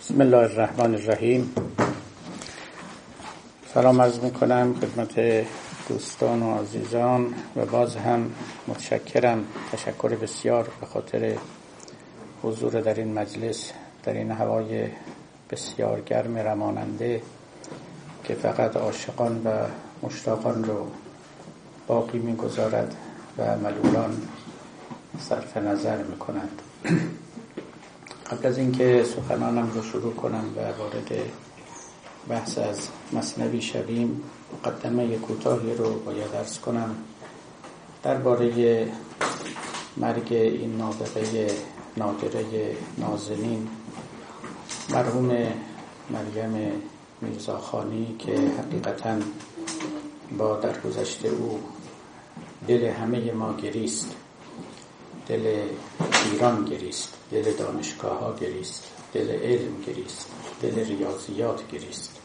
بسم الله الرحمن الرحیم. سلام عرض می‌کنم خدمت دوستان و عزیزان و باز هم متشکرم تشکر بسیار به خاطر حضور در این مجلس در این هوای بسیار گرم رماننده که فقط عاشقان و مشتاقان رو باقی می‌گذارد و ملولان صرف نظر می‌کنند. قبل از اینکه سخنانم رو شروع کنم و وارد بحث از مصنوی شویم مقدمه کوتاهی رو باید ارز کنم. درباره مرگ این نابغه نادره نازنین مرحوم مریم میرزاخانی که حقیقتا با درگذشته او دل همه ما گریست. دل ایران گریست دل دانشگاه ها گریست دل علم گریست دل ریاضیات گریست.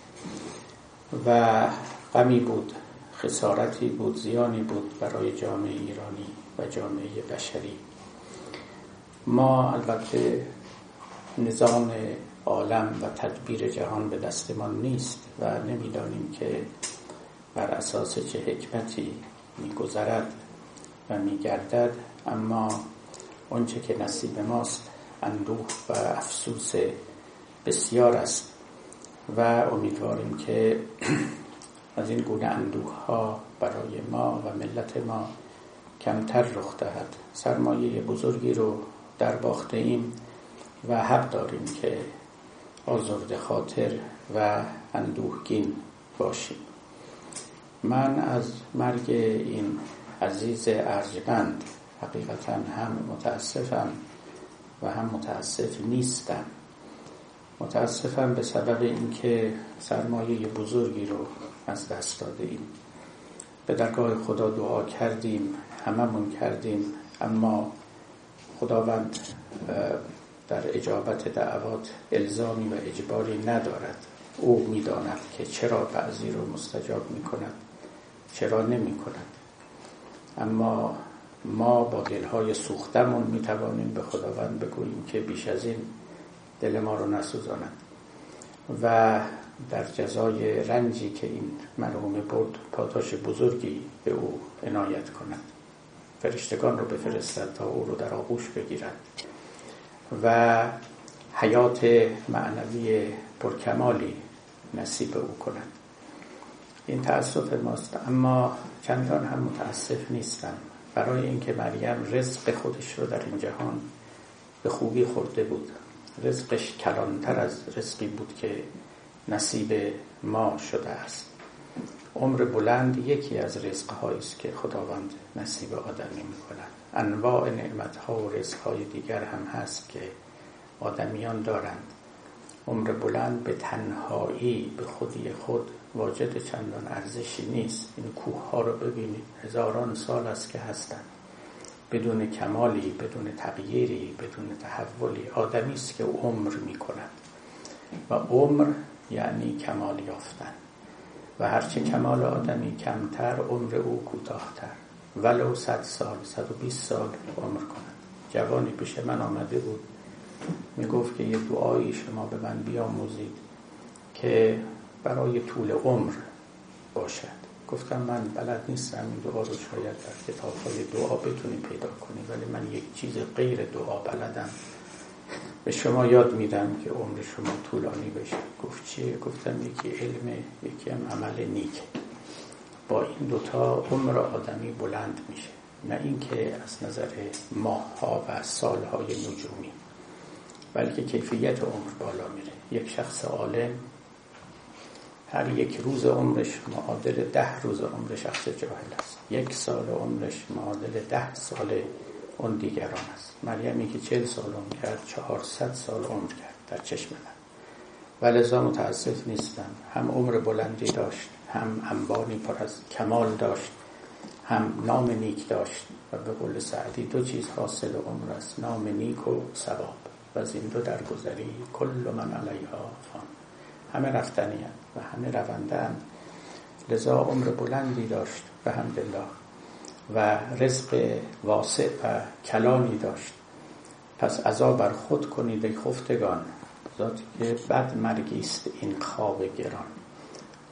و غمی بود خسارتی بود زیانی بود برای جامعه ایرانی و جامعه بشری. ما البته نظام عالم و تدبیر جهان به دستمان نیست و نمی‌دانیم که بر اساس چه حکمتی میگذرد و میگردد اما آنچه که نصیب ماست اندوه و افسوس بسیار است و امیدواریم که از این گونه اندوه ها برای ما و ملت ما کمتر رخ دهد. سرمایه بزرگی رو در باخته ایم و حق داریم که آزرد خاطر و اندوهگین باشیم. من از مرگ این عزیز ارجمند حقیقتا هم متاسفم و هم متاسف نیستم. متاسفم به سبب اینکه سرمایه بزرگی رو از دست داده ایم به درگاه خدا دعا کردیم هممون کردیم اما خداوند در اجابت دعوات الزامی و اجباری ندارد. او می‌داند که چرا بعضی رو مستجاب می کند چرا نمی کند اما ما با دلهای سوختمون می توانیم به خداوند بگوییم که بیش از این دل ما رو نسوزاند. و در جزای رنجی که این مرحوم برد پاداش بزرگی به او عنایت کند فرشتگان رو بفرستد تا او رو در آغوش بگیرد. و حیات معنوی پرکمالی نصیب او کند. این تأسف ماست اما چندان هم متاسف نیستم. برای اینکه مریم رزق خودش رو در این جهان به خوبی خورده بود. رزقش کلانتر از رزقی بود که نصیب ما شده است. عمر بلند یکی از رزقهایی است که خداوند نصیب آدمی می‌کند. انواع نعمتها و رزقهای دیگر هم هست که آدمیان دارند. عمر بلند به تنهایی به خودی خود واجد چندان ارزشی نیست. این کوه ها رو ببینید. هزاران سال است که هستند بدون کمالی بدون تغییری بدون تحولی آدمی است که عمر می کند و عمر یعنی کمال یافتن. و هرچه کمال آدمی کمتر عمر او کوتاهتر. ولو صد سال صد و بیست سال عمر کند. جوانی پیش من آمده بود. می گفت که یه دعایی شما به من بیاموزید که برای طول عمر باشد. گفتم من بلد نیستم این دعا رو شاید در کتاب های دعا بتونیم پیدا کنیم ولی من یک چیز غیر دعا بلدم. به شما یاد میدم که عمر شما طولانی بشه. گفت چیه؟ گفتم یکی علم یکی هم عمل نیک. با این دوتا عمر آدمی بلند میشه. نه اینکه از نظر ماه ها و سال های نجومی بلکه کیفیت عمر بالا میره. یک شخص عالم هر یک روز عمرش معادل ده روز عمر شخص جاهل است. یک سال عمرش معادل ده سال اون دیگران است. مریمی که چل سال عمر کرد چهارصد سال عمر کرد در چشم من. و لذا متاسف نیستم. هم عمر بلندی داشت هم انبانی پر از کمال داشت هم نام نیک داشت و به قول سعدی دو چیز حاصل عمر است نام نیک و ثواب. و از این دو درگذری کل من علیها فان. همه رفتنی و همه رونده لذا عمر بلندی داشت به همدلله و رزق واسع و کلانی داشت. پس عذا بر خود کنید ای خفتگان. ذاتی که بد مرگی است این خواب گران.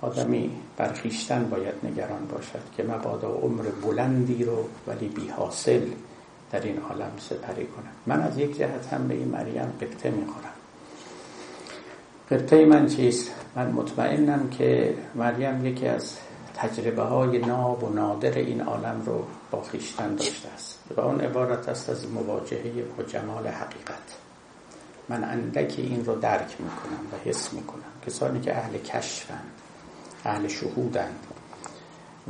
آدمی برخیشتن باید نگران باشد که مبادا عمر بلندی رو ولی بی حاصل در این عالم سپری کنم من از یک جهت هم به این مریم قبطه می‌خورم. قبطه من چیست؟ من مطمئنم که مریم یکی از تجربه های ناب و نادر این عالم رو با خیشتن داشته است و اون عبارت است از مواجهه با جمال حقیقت من اندکی این رو درک می‌کنم و حس می‌کنم کسانی که اهل کشفند اهل شهودند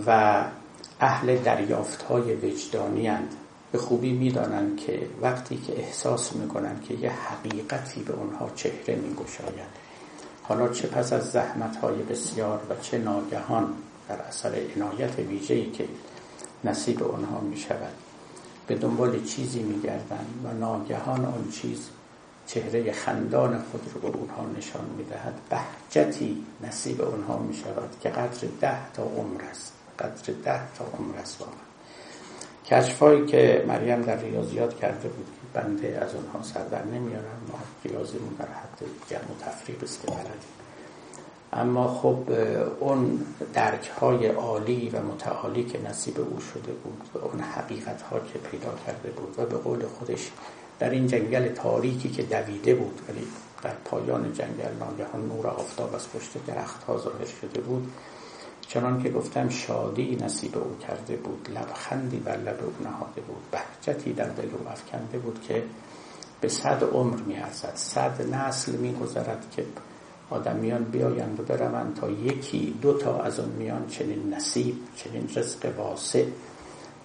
و اهل دریافت های وجدانی هند. به خوبی می‌دانند که وقتی که احساس می‌کنند که یه حقیقتی به اونها چهره میگشاید حالا چه پس از زحمت های بسیار و چه ناگهان در اثر عنایت ویژه‌ای که نصیب آنها می شود به دنبال چیزی می و ناگهان آن چیز چهره خندان خود رو به اونها نشان می دهد بهجتی نصیب آنها می شود که قدر ده تا عمر است. قدر ده تا عمر است واقعا. کشفایی که مریم در ریاضیات کرده بود بنده از آنها سر در نمیارم. ما ریاضیمون در حد جمع و تفریق است که اما خب اون درک های عالی و متعالی که نصیب او شده بود و اون حقیقت ها که پیدا کرده بود و به قول خودش در این جنگل تاریکی که دویده بود ولی در پایان جنگل ناگهان نور آفتاب از پشت درخت ها ظاهر شده بود چنان که گفتم شادی نصیب او کرده بود لبخندی بر لب او نهاده بود بهجتی در دل او افکنده بود که به صد عمر میارزد. صد نسل میگذرد که آدمیان بیایند و بروند تا یکی دو تا از اون میان چنین نصیب چنین رزق واسع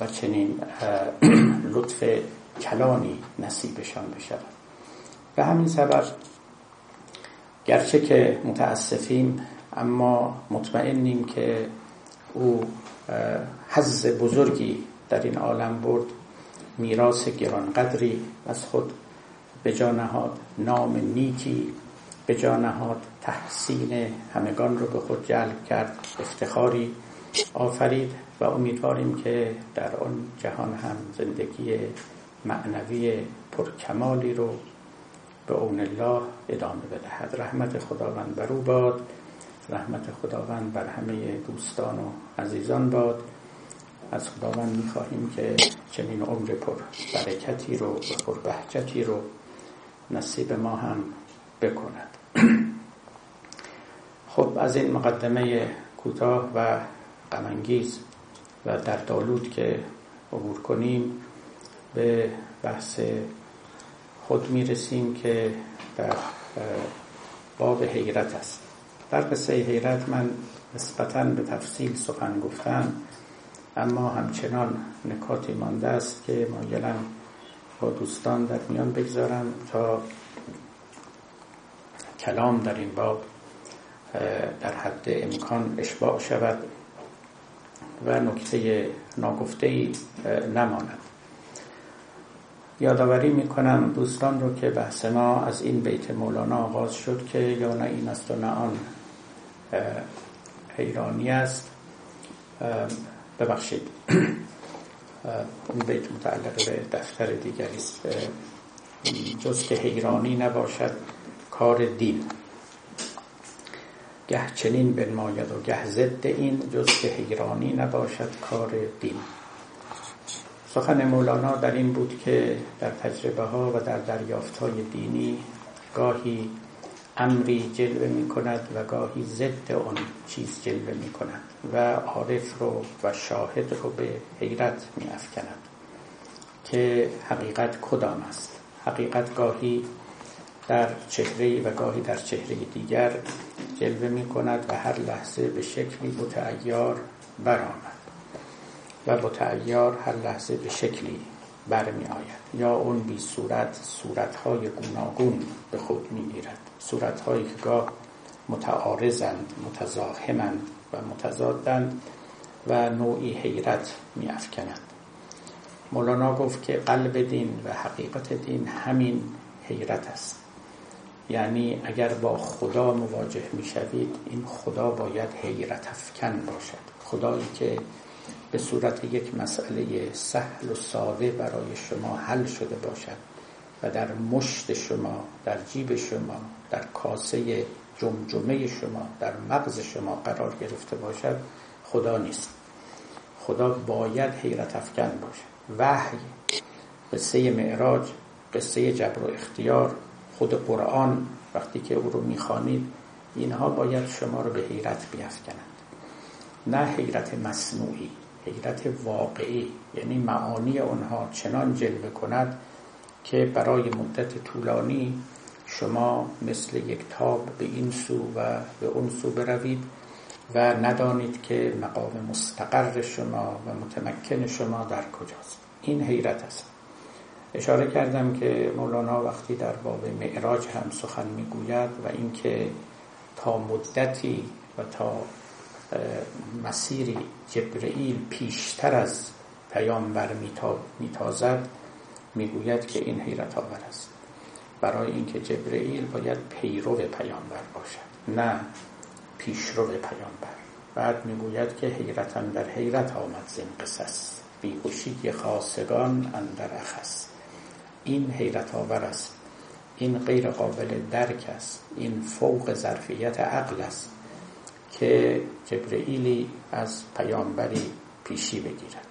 و چنین لطف کلانی نصیبشان بشود. به همین سبب گرچه که متاسفیم اما مطمئنیم که او حز بزرگی در این عالم برد. میراث گرانقدری از خود به جا نهاد. نام نیکی به جا نهاد. تحسین همگان رو به خود جلب کرد. افتخاری آفرید و امیدواریم که در آن جهان هم زندگی معنوی پرکمالی رو به اون الله ادامه بدهد. رحمت خداوند بر او باد. رحمت خداوند بر همه دوستان و عزیزان باد. از خداوند می‌خواهیم که چنین عمر پر برکتی رو و پر بهجتی رو نصیب ما هم بکند. خب از این مقدمه کوتاه و غمانگیز و در دالود که عبور کنیم به بحث خود می‌رسیم که در باب حیرت است. در قصه حیرت من نسبتا به تفصیل سخن گفتم اما همچنان نکاتی مانده است که مایلم با دوستان در میان بگذارم تا کلام در این باب در حد امکان اشباع شود و نکته ناگفته ای نماند. یادآوری می‌کنم دوستان رو که بحث ما از این بیت مولانا آغاز شد که یا نه این است و نه آن حیرانی است. ببخشید. این بیت متعلق به دفتر دیگری است. جز که حیرانی نباشد کار دین. گه چنین بنماید و گه ضد این جز که حیرانی نباشد کار دین. سخن مولانا در این بود که در تجربه ها و در دریافت های دینی گاهی امری جلوه می کند و گاهی ضد آن چیز جلوه می کند و عارف رو و شاهد رو به حیرت می افکند که حقیقت کدام است. حقیقت گاهی در چهره و گاهی در چهره دیگر جلوه می کند و هر لحظه به شکلی متعیار برآمد و متعیار هر لحظه به شکلی برمی آید یا اون بی صورت صورتهای گوناگون به خود می گیرد صورتهایی که گاه متعارضند متزاحمند و متضادند و نوعی حیرت می افکنند مولانا گفت که قلب دین و حقیقت دین همین حیرت است. یعنی اگر با خدا مواجه می شوید این خدا باید حیرت افکن باشد. خدایی که به صورت یک مسئله سهل و ساده برای شما حل شده باشد. و در مشت شما در جیب شما در کاسه جمجمه شما در مغز شما قرار گرفته باشد خدا نیست. خدا باید حیرت افکن باشه وحی قصه معراج قصه جبر و اختیار خود قرآن وقتی که او رو می‌خوانید اینها باید شما رو به حیرت بیافکنند. نه حیرت مصنوعی حیرت واقعی یعنی معانی آنها چنان جلوه کند که برای مدت طولانی شما مثل یک تاب به این سو و به اون سو بروید و ندانید که مقام مستقر شما و متمکن شما در کجاست. این حیرت است. اشاره کردم که مولانا وقتی در باب معراج هم سخن می‌گوید و اینکه تا مدتی و تا مسیری جبرئیل پیشتر از پیامبر میتازد می‌گوید که این حیرت آور است. برای اینکه جبرئیل باید پیرو پیامبر باشد نه پیشرو پیامبر. بعد می‌گوید که حیرتن در حیرت آمد زین قصص. بیهوشی خاصگان اندر اخص این حیرت آور است. این غیر قابل درک است. این فوق ظرفیت عقل است که جبرئیلی از پیامبری پیشی بگیرد.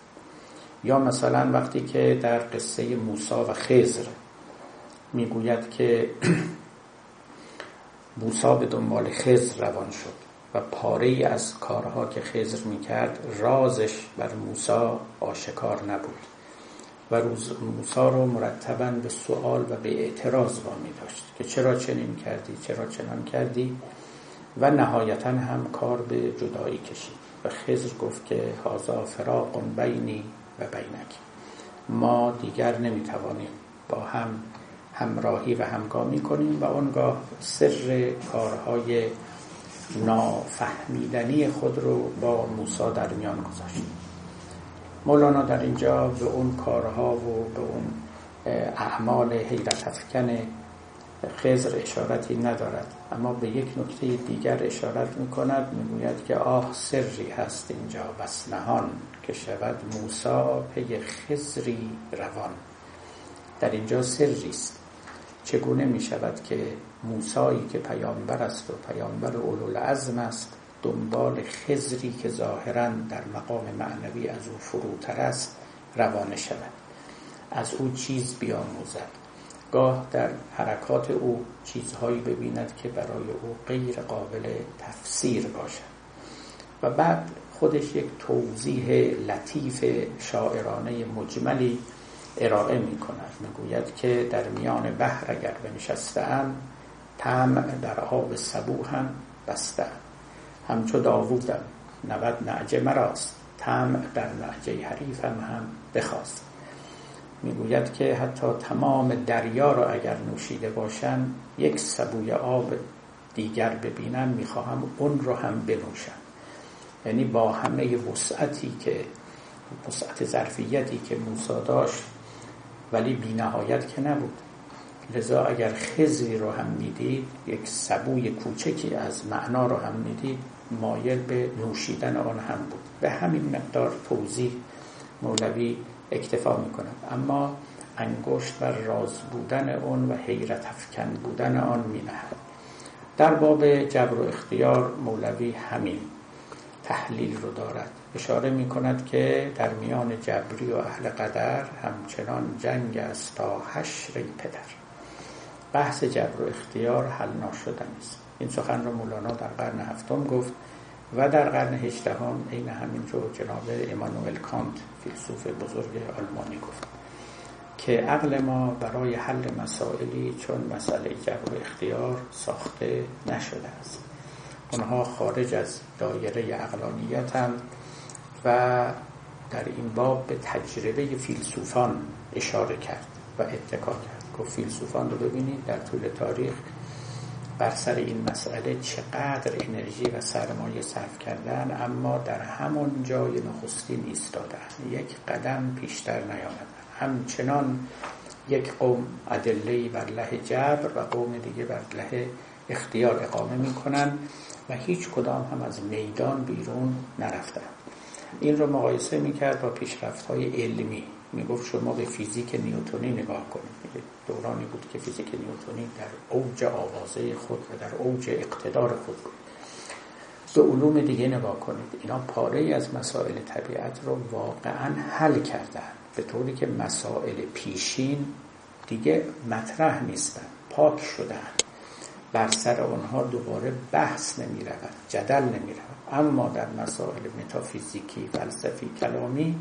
یا مثلا وقتی که در قصه موسی و خزر می‌گوید که موسی به دنبال خزر روان شد و پاره ای از کارها که خزر می‌کرد رازش بر موسی آشکار نبود و روز موسی رو مرتبا به سوال و به اعتراض وامی داشت که چرا چنین کردی چرا چنان کردی؟ و نهایتا هم کار به جدایی کشید. و خزر گفت که هازا فراق بینی و بینک. ما دیگر نمی‌توانیم با هم همراهی و همگامی کنیم و اونگاه سر کارهای نافهمیدنی خود رو با موسی در میان گذاشتیم. مولانا در اینجا به اون کارها و به اون اعمال حیرت افکن خزر اشارتی ندارد. اما به یک نکته دیگر اشارت می کند می‌گوید که آه سری هست اینجا بس نهان. که شود موسا پی خزری روان. در اینجا سری است. چگونه می شود که موسایی که پیامبر است و پیامبر اولوالعزم است دنبال خزری که ظاهرا در مقام معنوی از او فروتر است روانه شود؟ از او چیز بیاموزد. گاه در حرکات او چیزهایی ببیند که برای او غیر قابل تفسیر باشد. و بعد خودش یک توضیح لطیف شاعرانه مجملی ارائه می کند می‌گوید که در میان بحر اگر بنشستم طمع در آب سبو هم بستم همچو داوودم نود نعجه مراست. طمع در نعجه حریفم هم بخواست. می‌گوید که حتی تمام دریا را اگر نوشیده باشم یک سبوی آب دیگر ببینم می‌خواهم اون رو هم بنوشم. یعنی با همه وسعتی که وسعت ظرفیتی که موسا داشت ولی بی نهایت که نبود. لذا اگر خزی رو هم می‌دید یک سبوی کوچکی از معنا رو هم می‌دید مایل به نوشیدن آن هم بود. به همین مقدار توضیح مولوی اکتفا می‌کنه اما انگشت بر راز بودن اون و حیرت افکن بودن آن می در باب جبر و اختیار مولوی همین تحلیل رو دارد. اشاره می کند که در میان جبری و اهل قدر همچنان جنگ است تا حشر پدر. بحث جبر و اختیار حل ناشدن است. این سخن رو مولانا در قرن هفتم گفت و در قرن هجدهم عین همین رو جناب امانوئل کانت فیلسوف بزرگ آلمانی گفت که عقل ما برای حل مسائلی چون مسئله جبر و اختیار ساخته نشده است. اونها خارج از دایره عقلانیت هم و در این باب به تجربه فیلسوفان اشاره کرد و اتکا کرد. گفت فیلسوفان رو ببینید در طول تاریخ بر سر این مسئله چقدر انرژی و سرمایه صرف کردن اما در همون جای نخستین ایستادن یک قدم پیشتر نیامدن همچنان یک قوم ادله بر له جبر و قوم دیگه بر له اختیار اقامه می‌کنن. و هیچ کدام هم از میدان بیرون نرفتن. این رو مقایسه می‌کرد با پیشرفت های علمی. می‌گفت شما به فیزیک نیوتونی نگاه کنید. دورانی بود که فیزیک نیوتونی در اوج آوازه خود و در اوج اقتدار خود بود. به علوم دیگه نگاه کنید. اینا پاره از مسائل طبیعت رو واقعا حل کردن به طوری که مسائل پیشین دیگه مطرح نیستن. پاک شدن بر سر آنها دوباره بحث نمی رود جدل نمی رود اما در مسائل متافیزیکی فلسفی کلامی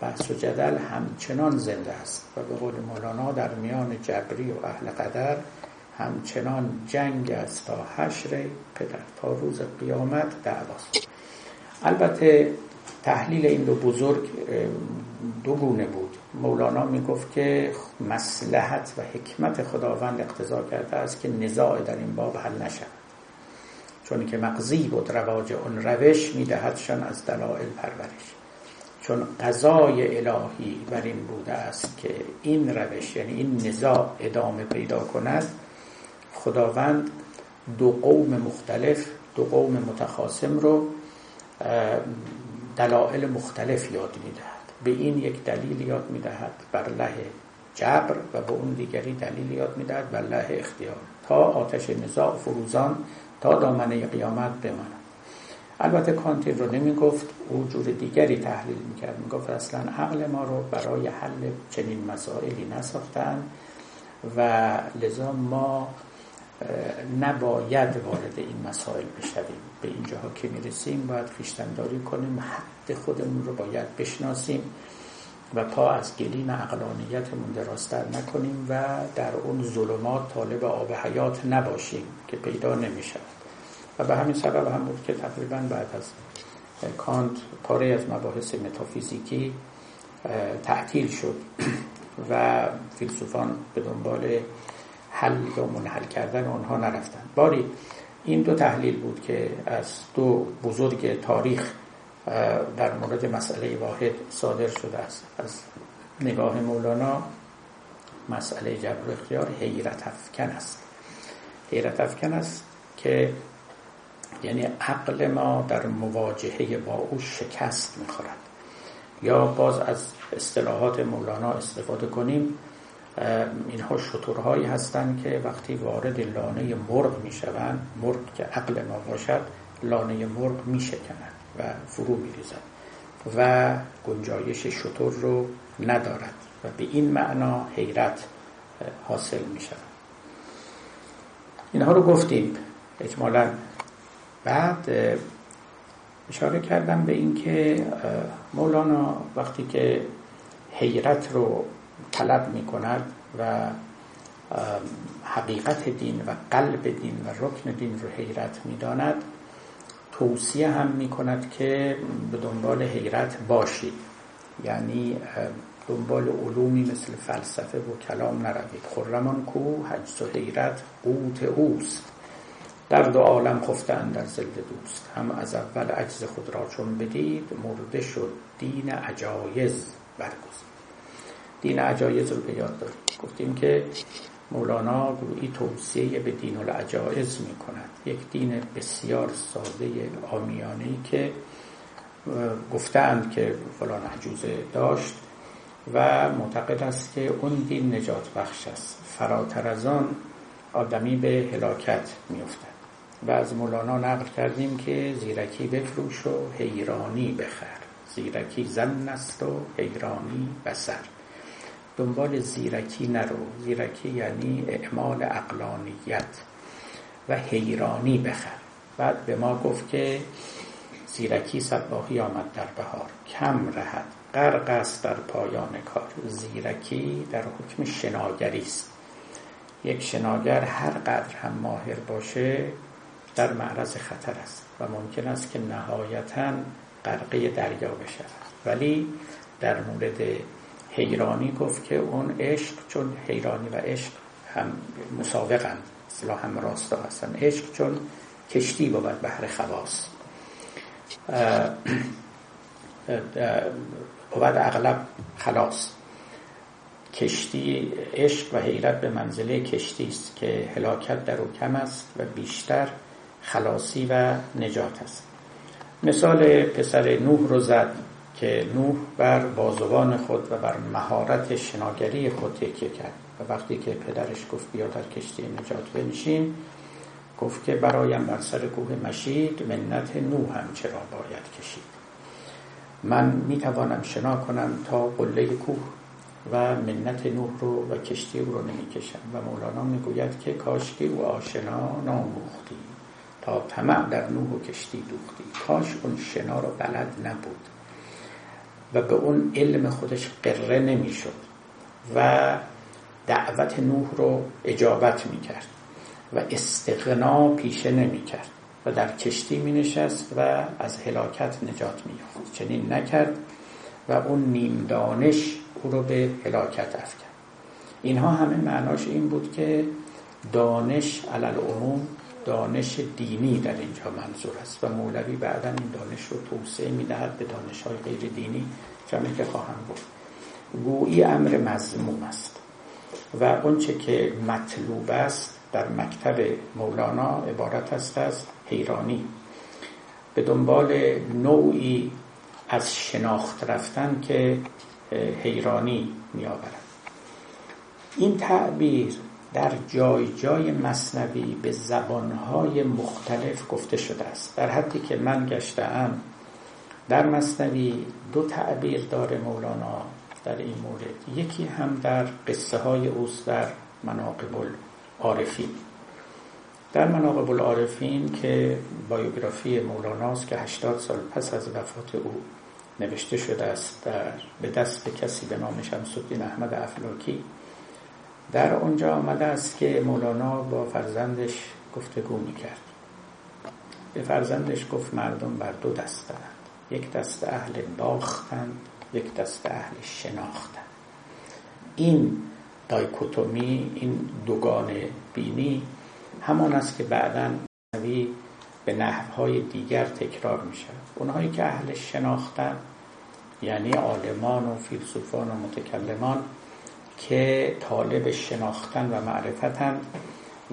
بحث و جدل همچنان زنده است و به قول مولانا در میان جبری و اهل قدر همچنان جنگ است تا حشر پدر تا روز قیامت دعواست. البته تحلیل این دو بزرگ دو گونه بود. مولانا می‌گفت که مسلحت و حکمت خداوند اقتضا کرده است که نزاع در این باب حل نشد چون که مقضی بود رواج اون روش میدهدشان از دلائل پرورش. چون قضای الهی بر این بوده است که این روش یعنی این نزاع ادامه پیدا کند خداوند دو قوم مختلف دو قوم متخاصم رو دلائل مختلف یاد می‌دهد. به این یک دلیل یاد می‌دهد بر له جبر و به اون دیگری دلیل یاد می‌دهد بر له اختیار. تا آتش نزاع فروزان تا دامنه قیامت بماند. البته کانتین رو نمی گفت او جور دیگری تحلیل می‌کرد. می‌گفت اصلا عقل ما رو برای حل چنین مسائلی نساختن و لذا ما نباید وارد این مسائل بشویم. به اینجاها که می‌رسیم باید خیشتنداری کنیم. حد خودمون رو باید بشناسیم و پا از گلیم اقلانیتمون دراستر نکنیم و در اون ظلمات طالب آب حیات نباشیم که پیدا نمیشه و به همین سبب هم بود که تقریبا بعد از کانت پاره از مباحث متافیزیکی تعطیل شد. و فیلسوفان به دنبال حل یا منحل کردن آنها نرفتن. باری این دو تحلیل بود که از دو بزرگ تاریخ در مورد مسئله واحد صادر شده است. از نگاه مولانا مسئله جبر اختیار حیرت افکن است. حیرت افکن است که یعنی عقل ما در مواجهه با او شکست می‌خورد. یا باز از اصطلاحات مولانا استفاده کنیم اینها شطورهایی هستند که وقتی وارد لانه مرغ می‌شوند مرغ که عقل ما باشد لانه مرغ میشکند و فرو میریزد و گنجایش شطور رو ندارد و به این معنا حیرت حاصل می شود اینها رو گفتیم اجمالا. بعد اشاره کردم به اینکه مولانا وقتی که حیرت رو طلب می کند و حقیقت دین و قلب دین و رکن دین رو حیرت می داند توصیه هم می کند که به دنبال حیرت باشید یعنی دنبال علومی مثل فلسفه و کلام نروید. خرمان کو حجز و حیرت قوت اوست. در دو عالم خفتن در زلد دوست. هم از اول عجز خود را چون بدید مرده شد دین عجایز برگزید. دین عجایز رو به یاد داریم. گفتیم که مولانا گروهی توصیه به دین العجایز می کند یک دین بسیار ساده آمیانه که گفتند که فلان عجوزه داشت و معتقد است که اون دین نجات بخش است. فراتر از آن آدمی به هلاکت میافتد. و از مولانا نقل کردیم که زیرکی بفروش و حیرانی بخر. زیرکی زن است و حیرانی بسر. دنبال زیرکی نرو. زیرکی یعنی اعمال اقلانیت و حیرانی بخر. بعد به ما گفت که زیرکی صباحی آمد در بهار. کم رهد. غرق است در پایان کار. زیرکی در حکم شناگری است. یک شناگر هر قدر هم ماهر باشه در معرض خطر است و ممکن است که نهایتا غرقه دریا بشه ولی در مورد حیرانی گفت که اون عشق چون حیرانی و عشق هم مسابقن اصلا هم راستا هستن. عشق چون کشتی بود بحر خواست بود اغلب خلاص. کشتی عشق و حیرت به منزله کشتی است که هلاکت در او کم است و بیشتر خلاصی و نجات است. مثال پسر نوح رو زد. که نوح بر بازوان خود و بر مهارت شناگری خود تکیه کرد. و وقتی که پدرش گفت بیا در کشتی نجات بنشین گفت که برایم بر سر کوه مشید منت نوح هم چرا باید کشید. من می توانم شنا کنم تا قله کوه و منت نوح رو و کشتی او رو نمی کشم و مولانا می‌گوید که کاشکی او آشنا ناموختی. تا طمع در نوح و کشتی دوختی. کاش اون شنا رو بلد نبود. و به اون علم خودش قره نمی‌شد و دعوت نوح رو اجابت می‌کرد و استقنا پیشه نمی‌کرد و در کشتی می نشست و از هلاکت نجات می چنین نکرد و اون نیم دانش او رو به هلاکت افکن اینها همه معناش این بود که دانش علل عموم دانش دینی در اینجا منظور است و مولوی بعدا این دانش رو توسعه می‌دهد به دانش های غیر دینی جمعی که خواهم گفت گویی امر مضموم است و اونچه که مطلوب است در مکتب مولانا عبارت است از حیرانی. به دنبال نوعی از شناخت رفتن که حیرانی می آورد این تعبیر در جای جای مصنوی به زبانهای مختلف گفته شده است. در حدی که من گشتم در مصنوی دو تعبیر داره مولانا در این مورد. یکی هم در قصه های اوست در مناقب العارفین در مناقب العارفین که بایوگرافی مولاناست که 80 سال پس از وفات او نوشته شده است در به دست کسی به نام شمس الدین احمد افلاکی در اونجا آمده است که مولانا با فرزندش گفتگو می‌کرد. به فرزندش گفت مردم بر دو دستند. یک دست اهل باختند یک دست اهل شناختند. این دایکوتومی این دوگان بینی همان است که بعدا به نحوهای دیگر تکرار می شود اونهایی که اهل شناختن یعنی عالمان و فیلسوفان و متکلمان که طالب شناختن و معرفتن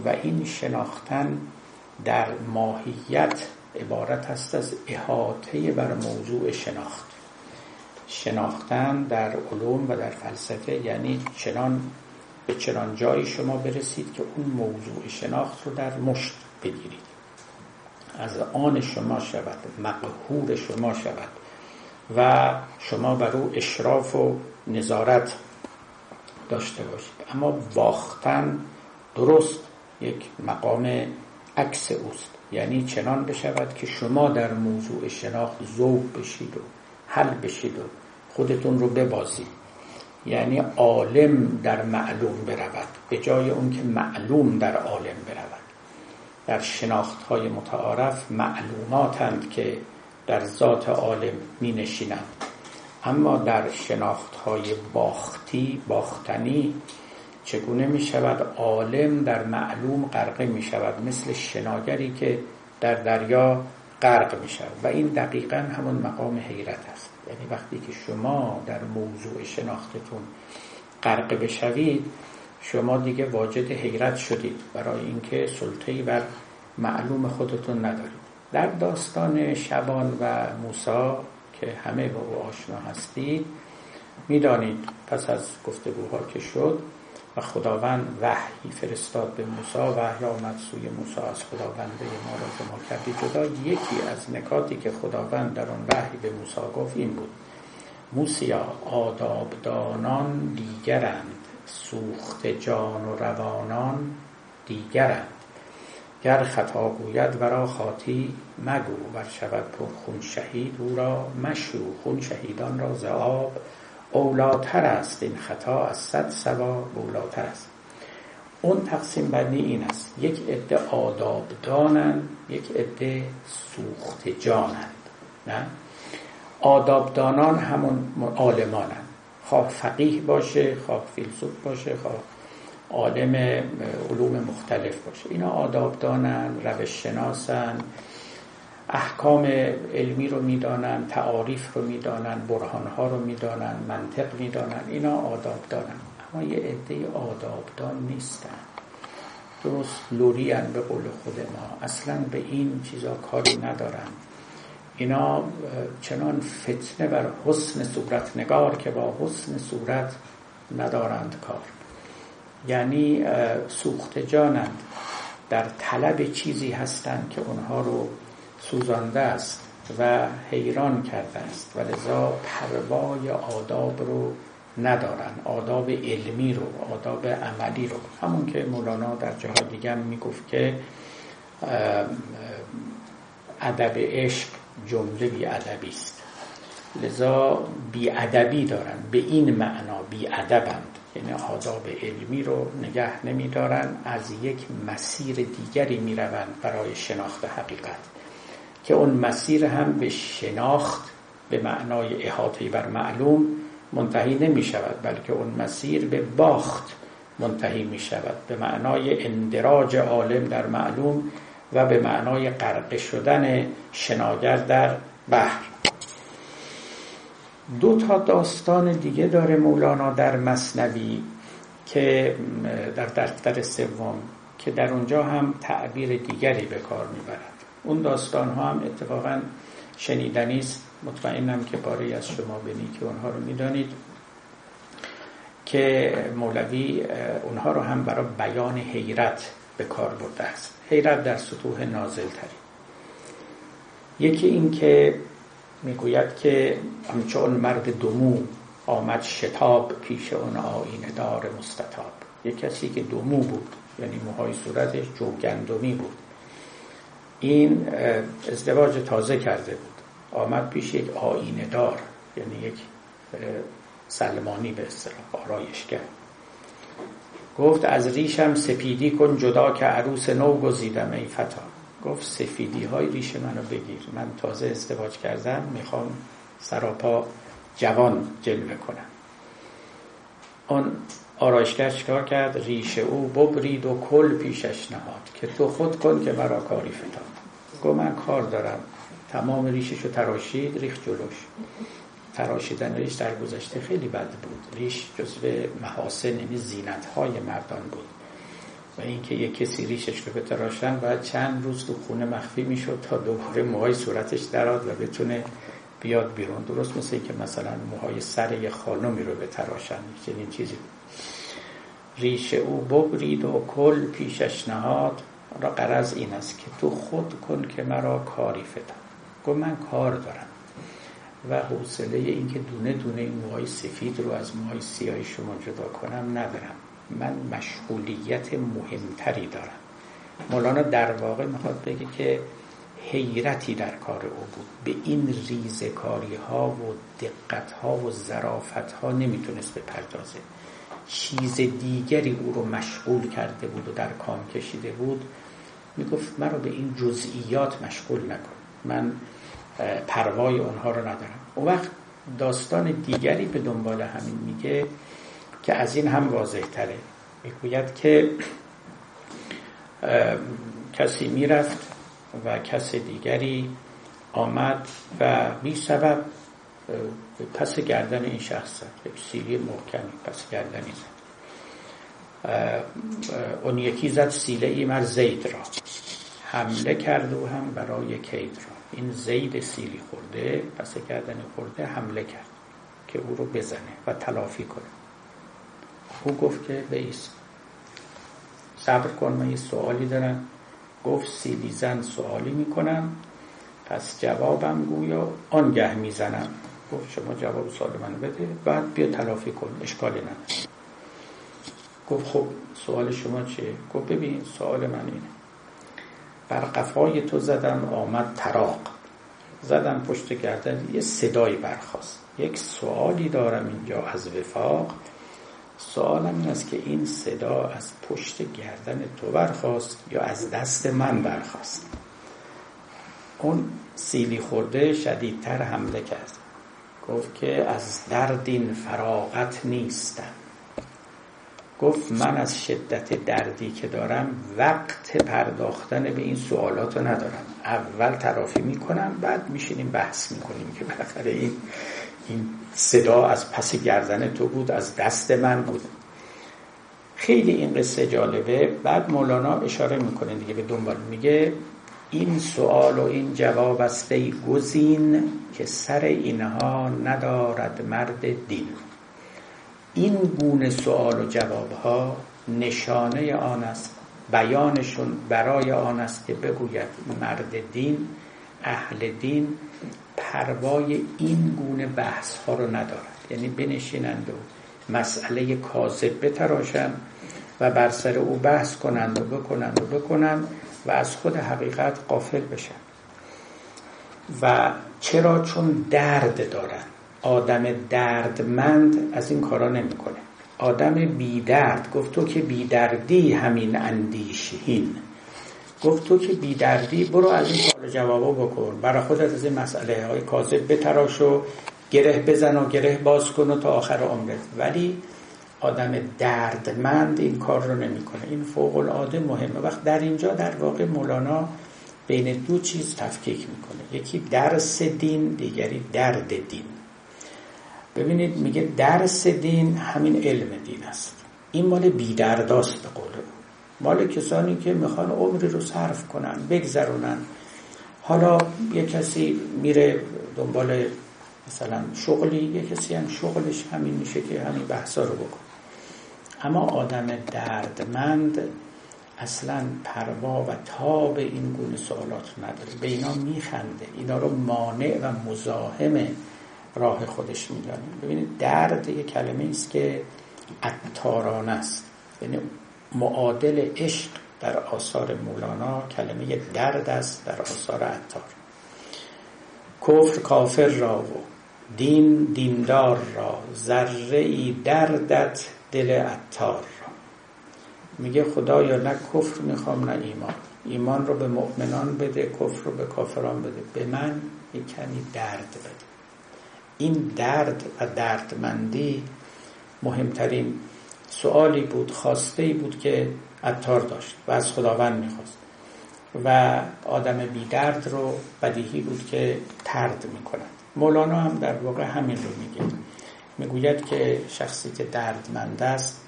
و این شناختن در ماهیت عبارت است از احاطه بر موضوع شناخت. شناختن در علوم و در فلسفه یعنی چنان به چنان جایی شما برسید که اون موضوع شناخت رو در مشت بگیرید. از آن شما شود مقهور شما شود و شما بر او اشراف و نظارت داشته باشید. اما باختن درست یک مقام عکس اوست. یعنی چنان بشود که شما در موضوع شناخت ذوق بشید و حل بشید و خودتون رو ببازید. یعنی عالم در معلوم برود. به جای اون که معلوم در عالم برود. در شناخت های متعارف معلوماتند که در ذات عالم می نشینند اما در شناخت های باختی باختنی چگونه می شود عالم در معلوم غرقه می شود مثل شناگری که در دریا غرق می شود و این دقیقا همون مقام حیرت است. یعنی وقتی که شما در موضوع شناختتون غرق بشوید شما دیگه واجد حیرت شدید برای اینکه سلطه‌ای بر معلوم خودتون ندارید. در داستان شبان و موسا که همه با او آشنا هستید. می‌دانید پس از گفتگوها که شد و خداوند وحی فرستاد به موسی وحی آمد سوی موسی. از خداونده ما را ما کردی جدا. یکی از نکاتی که خداوند در آن وحی به موسی گفت این بود. موسیا آدابدانان دیگرند. سوخت جان و روانان دیگرند. گر خطا گوید ورا خاطی مگو ور شود پر خون شهید او را مشو. خون شهیدان را زعاب اولاتر است. این خطا از صد سوا اولاتر است. اون تقسیم بندی این است. یک عده آداب دانند یک عده سوخت جانند نه؟ آدابدانان همون عالمانند خواه فقیه باشه خواه فیلسوف باشه خواه عالم علوم مختلف باشه. اینا آداب دانن روش شناسن احکام علمی رو می‌دانن تعاریف رو می‌دانن برهانها رو می‌دانن منطق می‌دانن. اینا آداب دانن. اما یه عده آدابدان نیستن. درست لورین به قول خود ما. اصلا به این چیزا کاری ندارن. اینا چنان فتنه بر حسن صورت نگار که با حسن صورت ندارند کار. یعنی سوخت جانند در طلب چیزی هستند که اونها رو سوزانده است و حیران کرده است. و لذا پروای آداب رو ندارن. آداب علمی رو آداب عملی رو. همون که مولانا در جاهای دیگه می‌گفت که ادب عشق جمله بی ادبی است. لذا بی ادبی دارن. به این معنا بی ادبند یعنی آداب علمی رو نگه نمیدارن از یک مسیر دیگری می‌روند برای شناخت حقیقت که اون مسیر هم به شناخت به معنای احاطه بر معلوم منتهی نمی شود بلکه اون مسیر به باخت منتهی می شود به معنای اندراج عالم در معلوم و به معنای غرق شدن شناگر در بحر. دو تا داستان دیگه داره مولانا در مصنوی که در دفتر سوم که در اونجا هم تعبیر دیگری به کار می‌برد. اون داستان ها هم اتفاقا شنیدنی است. مطمئنم که باری از شما بینی که اونها رو می‌دانید که مولوی اونها رو هم برای بیان حیرت به کار برده است. حیرت در سطوح نازل تری یکی این که می‌گوید که همچون مرد دمو آمد شتاب پیش اون آینه دار مستطاب. یک کسی که دمو بود یعنی موهای صورتش جوگندمی بود. این ازدواج تازه کرده بود. آمد پیش یک آینه دار یعنی یک سلمانی به اصطلاح آرایشگر. گفت از ریشم سپیدی کن جدا که عروس نو گزیدم ای فتا. گفت سفیدی های ریش منو بگیر. من تازه ازدواج کردم می‌خوام سراپا جوان جلوه کنم. اون آرایشگر چکار کرد؟ ریش او ببرید و کل پیشش نهاد که تو خود کن که مرا کاری فتاد. گفت من کار دارم. تمام ریشش رو تراشید ریخ جلوش. تراشیدن ریش در گذشته خیلی بد بود. ریش جزو محاسن یعنی زینت های مردان بود. اینکه یک کسی ریشش رو بتراشن باید چند روز تو خونه مخفی می‌شد تا دوباره موهای صورتش دراد و بتونه بیاد بیرون. درست مثل که مثلا موهای سر یه خانمی رو بتراشن چنین چیزی. ریش او ببرید و کل پیشش نهاد. را قرض این است که تو خود کن که مرا کاری فتم گفت من کار دارم. و حوصله اینکه دونه دونه این موهای سفید رو از موهای سیاه شما جدا کنم ندارم. من مشغولیت مهمتری دارم. مولانا در واقع می‌خواد بگه که حیرتی در کار او بود. به این ریزکاری ها و دقت ها و ظرافت ها نمی‌تونست بپردازه. چیز دیگری او رو مشغول کرده بود و در کام کشیده بود. می‌گفت مرا به این جزئیات مشغول نکن. من پروای اونها رو ندارم. اون وقت داستان دیگری به دنبال همین میگه. که از این هم واضح تره می‌گوید که کسی می‌رفت و کس دیگری آمد و بی سبب پس گردن این شخص زد. سیلی محکمی پس گردنی زد. اون یکی زد سیله مر زید را. حمله کرد و هم برای کید را. این زید سیلی خورده پس گردن خورده حمله کرد که او رو بزنه و تلافی کنه. او گفت که بیست صبر کن من یه سوالی دارم. گفت سیلی زن سوالی می‌کنم. پس جوابم گویا آنگه می‌زنم. گفت شما جواب سوال منو بده بعد بیا تلافی کن اشکالی نداره. گفت خب سوال شما چیه؟ گفت ببین سوال من اینه. بر قفای تو زدم آمد تراق زدم پشت گردن یه صدایی برخواست یک سوالی دارم اینجا از وفاق. سوالم این است که این صدا از پشت گردن تو برخواست یا از دست من برخواست اون سیلی خورده شدیدتر حمله کرد. گفت که از دردین فراغت نیستم. گفت من از شدت دردی که دارم وقت پرداختن به این سوالات ندارم. اول ترافی می‌کنم بعد میشینیم بحث می‌کنیم که بالاخره این این صدا از پس گردن تو بود از دست من بود. خیلی این قصه جالبه. بعد مولانا اشاره می‌کنه دیگه به دنبال. میگه این سوال و این جواب است گزین که سر اینها ندارد مرد دین. این گونه سوال و جواب ها نشانه آن است بیانشون برای آن است که بگوید مرد دین اهل دین پروای این گونه بحث ها رو ندارد. یعنی بنشینند و مسئله کاذب بتراشند و بر سر او بحث کنند و بکنند و بکنند و از خود حقیقت قافل بشن و چرا؟ چون درد دارن آدم دردمند از این کارا نمی‌کنه. آدم بیدرد. گفت تو که بیدردی همین اندیشهین. گفت تو که بیدردی برو از این سوال جوابا بکن. برای خودت از این مسئله. های کاذب بتراش و گره بزن و گره باز کن و تا آخر عمرت. ولی آدم دردمند این کار رو نمی‌کنه. این فوق العاده مهمه. وقت در اینجا در واقع مولانا بین دو چیز تفکیک می‌کنه. یکی درس دین دیگری درد دین. ببینید میگه درس دین همین علم دین است. این مال بیدرداست به قول. مال کسانی که می‌خوان عمری رو صرف کنن بگذرونن. حالا یه کسی میره دنبال مثلا شغلی یه کسی هم شغلش همین میشه که همین بحثا رو بکن اما آدم دردمند اصلا پروا و تاب این گونه سوالات نداره. به اینا میخنده. اینا رو مانع و مزاحم راه خودش میدانه. ببینید درد یه کلمه است که عطاران است. یعنی معادل عشق در آثار مولانا کلمه درد است در آثار عطار. کفر کافر را و دین دیندار را ذره ای دردت دل عطار را. میگه خدایا نه کفر می‌خوام نه ایمان. ایمان رو به مؤمنان بده کفر رو به کافران بده. به من یک کمی درد بده. این درد و دردمندی مهمترین سوالی بود خواسته ای بود که عطار داشت و از خداوند می‌خواست. و آدم بیدرد رو بدیهی بود که ترد می‌کنند مولانا هم در واقع همین رو میگه. می‌گوید که شخصی که دردمند است.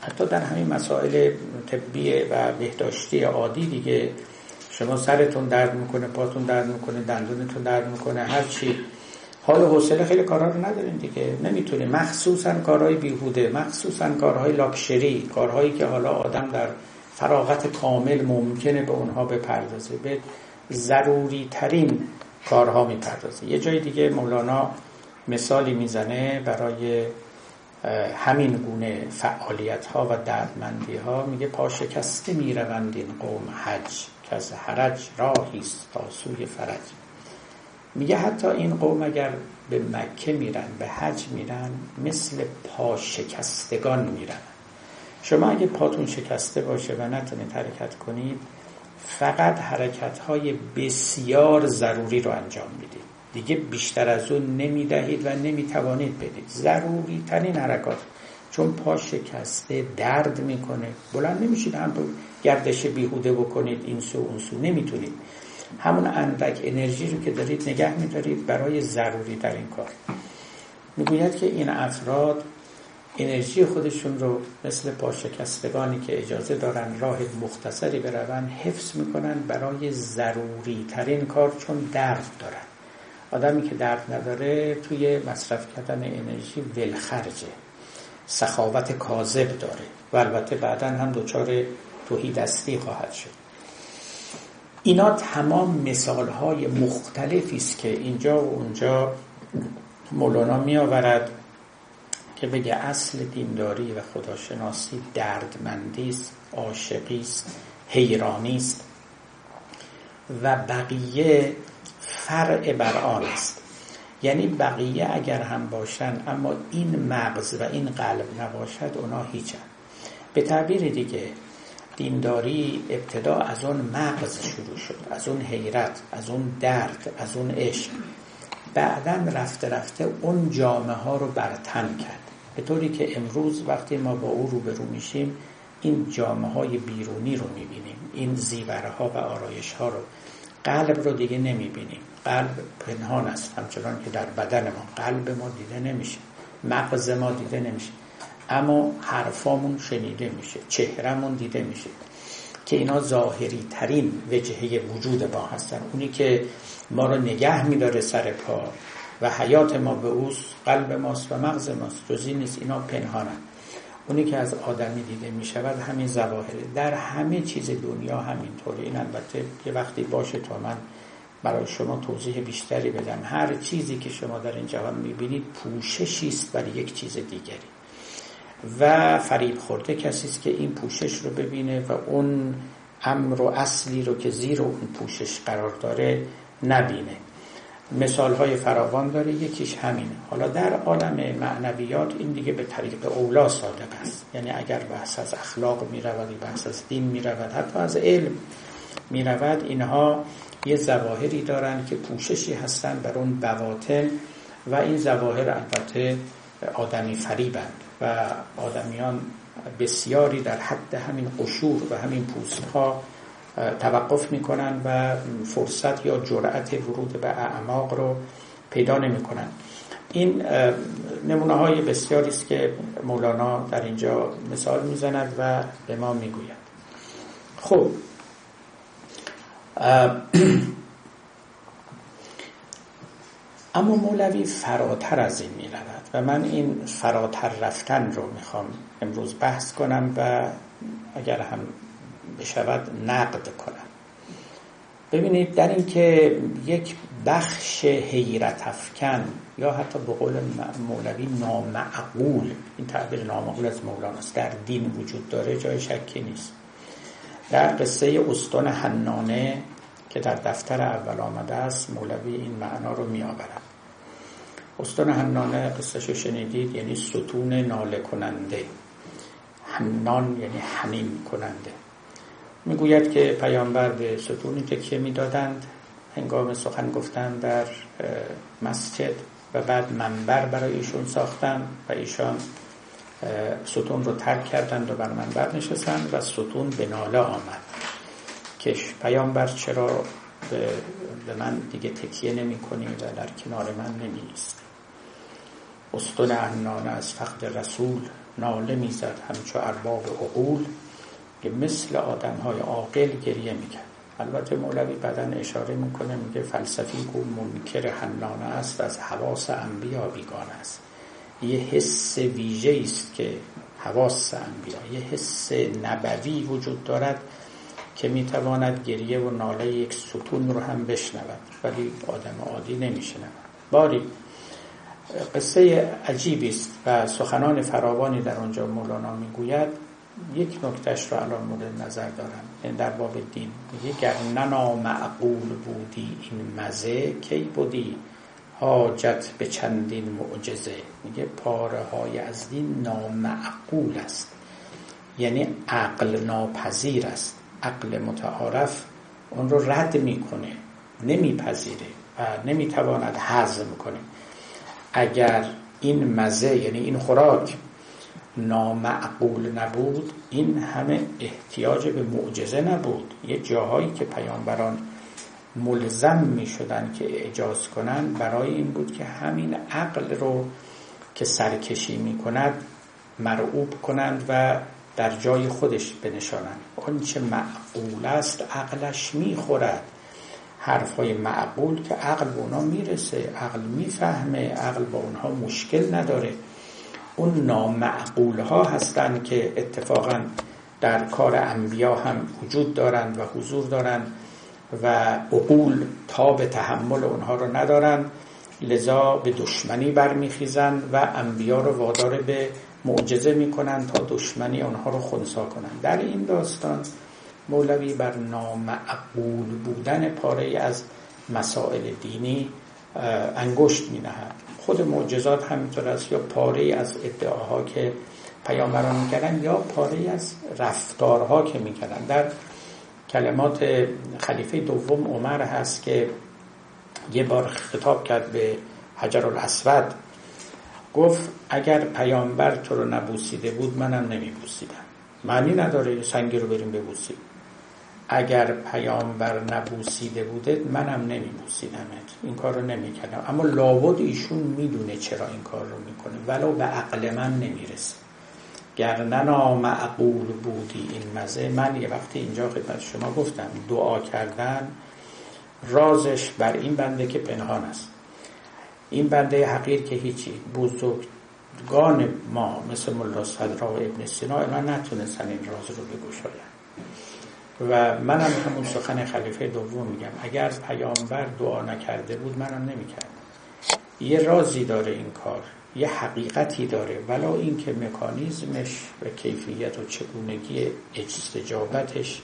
حتی در همین مسائل طبی و بهداشتی عادی دیگه شما سرتون درد می‌کنه پاتون درد می‌کنه دندونتون درد می‌کنه هر چی. حال حوصله خیلی کارا رو نداریم دیگه. نمی‌تونیم. مخصوصا کارهای بیهوده مخصوصا کارهای لاکشری کارهایی که حالا آدم در فراغت کامل ممکنه به اونها بپردازه. به ضروری ترین کارها می‌پردازه. یه جای دیگه مولانا مثالی می‌زنه برای همین گونه فعالیت ها و دردمندی ها میگه پاشکسته می‌روند این قوم حج. که از حرج راهیست تا سوی فرج. میگه حتی این قوم اگر به مکه میرن به حج میرن مثل پاشکستگان میرن. شما اگه پاتون شکسته باشه و نتونید حرکت کنید فقط حرکت های بسیار ضروری رو انجام می‌دید. دیگه بیشتر از اون نمی‌دهید و نمی‌توانید بدید. ضروری ترین حرکات. چون پا شکسته درد می‌کنه. بلند نمیشید هم گردش بیهوده بکنید این سو اون سو. نمی‌تونید. همون اندک انرژی رو که دارید نگه میدارید برای ضروری در این کار. می‌گوید که این افراد انرژی خودشون رو مثل پاشکستگانی که اجازه دارن راه مختصری برون حفظ می‌کنن برای ضروری ترین کار چون درد دارن. آدمی که درد نداره توی مصرف کردن انرژی ولخرجه. سخاوت کاذب داره. و البته بعدا هم دچار توهی دستی خواهد شد. اینا تمام مثال های مختلفی است که اینجا و اونجا مولانا می آورد که بگه اصل دینداری و خداشناسی دردمندی است عاشقی است حیرانی است و بقیه فرع بر آن است. یعنی بقیه اگر هم باشن اما این مغز و این قلب نباشد اونا هیچن. به تعبیر دیگه دینداری ابتدا از اون مغز شروع شد از اون حیرت از اون درد از اون عشق. بعدا رفته رفته اون جامعه ها رو برتن کرد. به طوری که امروز وقتی ما با او روبرو میشیم این جامعه های بیرونی رو می‌بینیم این زیوره ها و آرایش ها رو. قلب رو دیگه نمی‌بینیم. قلب پنهان است همچنان که در بدن ما. قلب ما دیده نمیشه. مغز ما دیده نمیشه. اما حرفامون شنیده میشه چهرمون دیده میشه که اینا ظاهری ترین وجهه وجود ما هستن. اونی که ما رو نگه میداره سر پا و حیات ما به اوس قلب ماست و مغز ماست جزی نیست اینا پنهانن. اونی که از آدمی دیده می شود همین ظواهره. در همه چیز دنیا همینطوره. این البته یه وقتی باشه تا من برای شما توضیح بیشتری بدم. هر چیزی که شما در این جهان می‌بینید پوششی است برای یک چیز دیگری. و فریب خورده کسی است که این پوشش رو ببینه و اون امر و اصلی رو که زیر اون پوشش قرار داره نبینه. مثال های فراوان داره یکیش همینه. حالا در عالم معنویات این دیگه به طریق اولا صادق است. یعنی اگر بحث از اخلاق می رود بحث از دین می رود حتی از علم می رود اینها یه زواهری دارن که پوششی هستن بر اون بواطن و این زواهر البته آدمی فریبند. و آدمیان بسیاری در حد همین قشور و همین پوست ها توقف می‌کنن و فرصت یا جرأت ورود به اعماق رو پیدا نمی‌کنن. این نمونه های بسیاری است که مولانا در اینجا مثال می‌زند و به ما می‌گوید. خب اما مولوی فراتر از این می رود و من این فراتر رفتن رو می‌خوام امروز بحث کنم و اگر هم بشود نقد کنم. ببینید در اینکه یک بخش حیرت افکن یا حتی به قول مولوی نامعقول این تعبیر نامعقول از مولانا در دین وجود داره جای شکی نیست. در قصه استون حنانه که در دفتر اول آمده است مولوی این معنا رو می آورد استون حنانه قصهش رو شنیدید؟ یعنی ستون ناله کننده. حنان یعنی حنین کننده. می‌گوید که پیامبر به ستونی تکیه می‌دادند؟ هنگام سخن گفتن در مسجد و بعد منبر برای ایشون ساختن و ایشان ستون رو ترک کردند و بر منبر نشستند و ستون به ناله آمد. که پیامبر چرا به من دیگه تکیه نمی کنی و در کنار من نمی نیست استون عنانه از فقد رسول ناله می‌زد همچو ارباب عقول که مثل آدم های عاقل گریه می‌کرد البته مولوی بدن اشاره می‌کنه میگه فلسفی کو منکر حنانه است از حواس انبیا بیگانه است. یه حس ویژه است که حواس انبیا یه حس نبوی وجود دارد. که می‌تواند گریه و ناله یک ستون رو هم بشنود ولی آدم عادی نمیشنود. باری قصه عجیبی است و سخنان فراوانی در آنجا مولانا می‌گوید. یک نکتش رو الان مورد نظر دارم. یعنی در باب دین میگه گر معقول بودی این مزه کی بودی؟ حاجت به چندین معجزه. میگه پاره های از دین نامعقول است. یعنی عقل ناپذیر است. عقل متعارف اون رو رد می‌کنه نمیپذیره و نمی‌تواند هضم کنه. اگر این مزه یعنی این خوراک نامعقول نبود این همه احتیاج به معجزه نبود. یه جاهایی که پیامبران ملزم می شدن که اجاز کنند برای این بود که همین عقل رو که سرکشی می کند مرعوب کنند و در جای خودش بنشانند. آنچه معقول است عقلش می‌خورد. حرف های معقول که عقل به اونا می‌رسه عقل می‌فهمه عقل با اونها مشکل نداره. اون نامعقول ها هستند که اتفاقا در کار انبیا هم وجود دارند و حضور دارند و عقول تا به تحمل اونها رو ندارند. لذا به دشمنی برمیخیزند و انبیا رو وادار به معجزه می‌کنند تا دشمنی اونها رو خونسا کنند. در این داستان مولوی بر نامعقول بودن پاره از مسائل دینی انگشت می نهد خود معجزات همینطور است یا پاره از ادعاها که پیامبران می‌کردن یا پاره از رفتارها که می‌کردن. در کلمات خلیفه دوم عمر هست که یه بار خطاب کرد به حجر الاسود. گفت اگر پیامبر تو رو نبوسیده بود منم نمیبوسیدم. معنی نداره سنگی رو بریم ببوسیم. اگر پیامبر نبوسیده بوده منم نمیبوسیدمت. این کار رو نمی‌کردم. اما لابد ایشون می‌دونه چرا این کار رو می‌کنه. ولو به عقل من نمی‌رسه. گر معقول بودی این مزه. من یه وقتی اینجا خدمت شما گفتم دعا کردن رازش بر این بنده که پنهان است. این بنده حقیر که هیچی بزرگان ما مثل ملا صدرا و ابن سینا اینا نتونستن این راز رو بگوشاین و منم همون سخن خلیفه دوم میگم. اگر پیامبر دعا نکرده بود منم نمی‌کردم. یه رازی داره این کار یه حقیقتی داره. ولا اینکه مکانیزمش و کیفیت و چگونگی استجابتش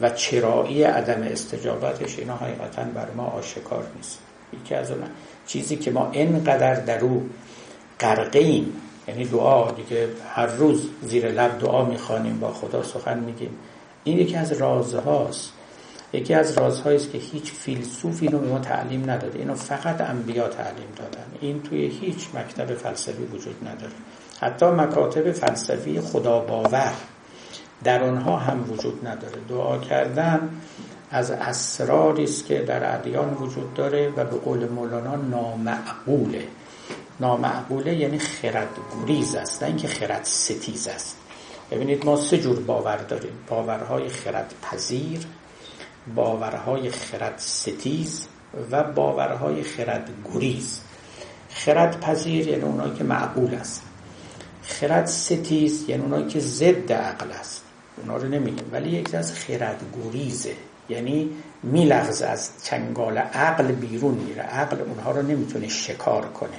و چرایی عدم استجابتش اینا حقیقتا بر ما آشکار نیست. یکی از اون چیزی که ما اینقدر در او یعنی دعا دیگه هر روز زیر لب دعا می‌خوانیم با خدا سخن میگیم. این یکی از رازهاست. یکی از رازهایی است که هیچ فیلسوفی اینو به ما تعلیم نداده. اینو فقط انبیا تعلیم دادن. این توی هیچ مکتب فلسفی وجود نداره. حتی مکاتب فلسفی خدا باور در آنها هم وجود نداره. دعا کردن از اسراری است که در ادیان وجود داره و به قول مولانا نامعقوله. نامعقوله یعنی خرد گریز است نه اینکه خرد ستیز است. ببینید ما سه جور باور داریم. باورهای خرد پذیر باورهای خرد ستیز و باورهای خرد گریز خرد پذیر یعنی اونایی که معقول است. خرد ستیز یعنی اونایی که ضد عقل است. اونا رو نمیگیم ولی یکی از خرد گریزه یعنی میلغز از چنگال عقل بیرون میره. عقل اونها رو نمی‌تونه شکار کنه.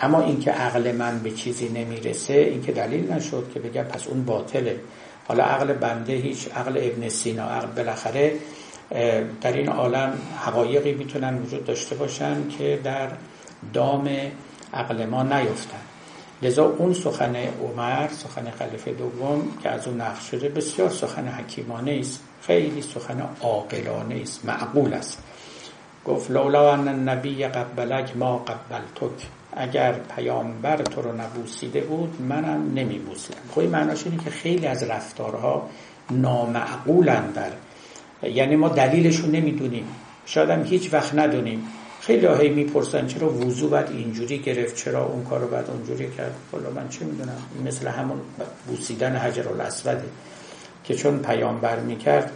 اما اینکه عقل من به چیزی نمی‌رسه این که دلیل نشد که بگم پس اون باطله. حالا عقل بنده هیچ عقل ابن سینا عقل بالاخره در این عالم حقایقی می‌تونن وجود داشته باشن که در دام عقل ما نیفتن. لذا اون سخن عمر سخن خلیفه دوم که از اون نقش شده بسیار سخن حکیمانه است. خیلی سخن عاقلانه است معقول است. گفت لولا ان النبی قبلک ما قبلتک. اگر پیامبر تو رو نبوسیده بود منم نمیبوسیدم. خب این معناش اینه که خیلی از رفتارها نامعقولن در. یعنی ما دلیلشون نمی‌دونیم. شاید هم هیچ وقت ندونیم. خیلی هایی می‌پرسن چرا وضو باید اینجوری گرفت؟ چرا اون کارو باید اونجوری کرد؟ حالا من چه می‌دونم. مثل همون بوسیدن حجر الاسوده که چون پیامبر می‌کرد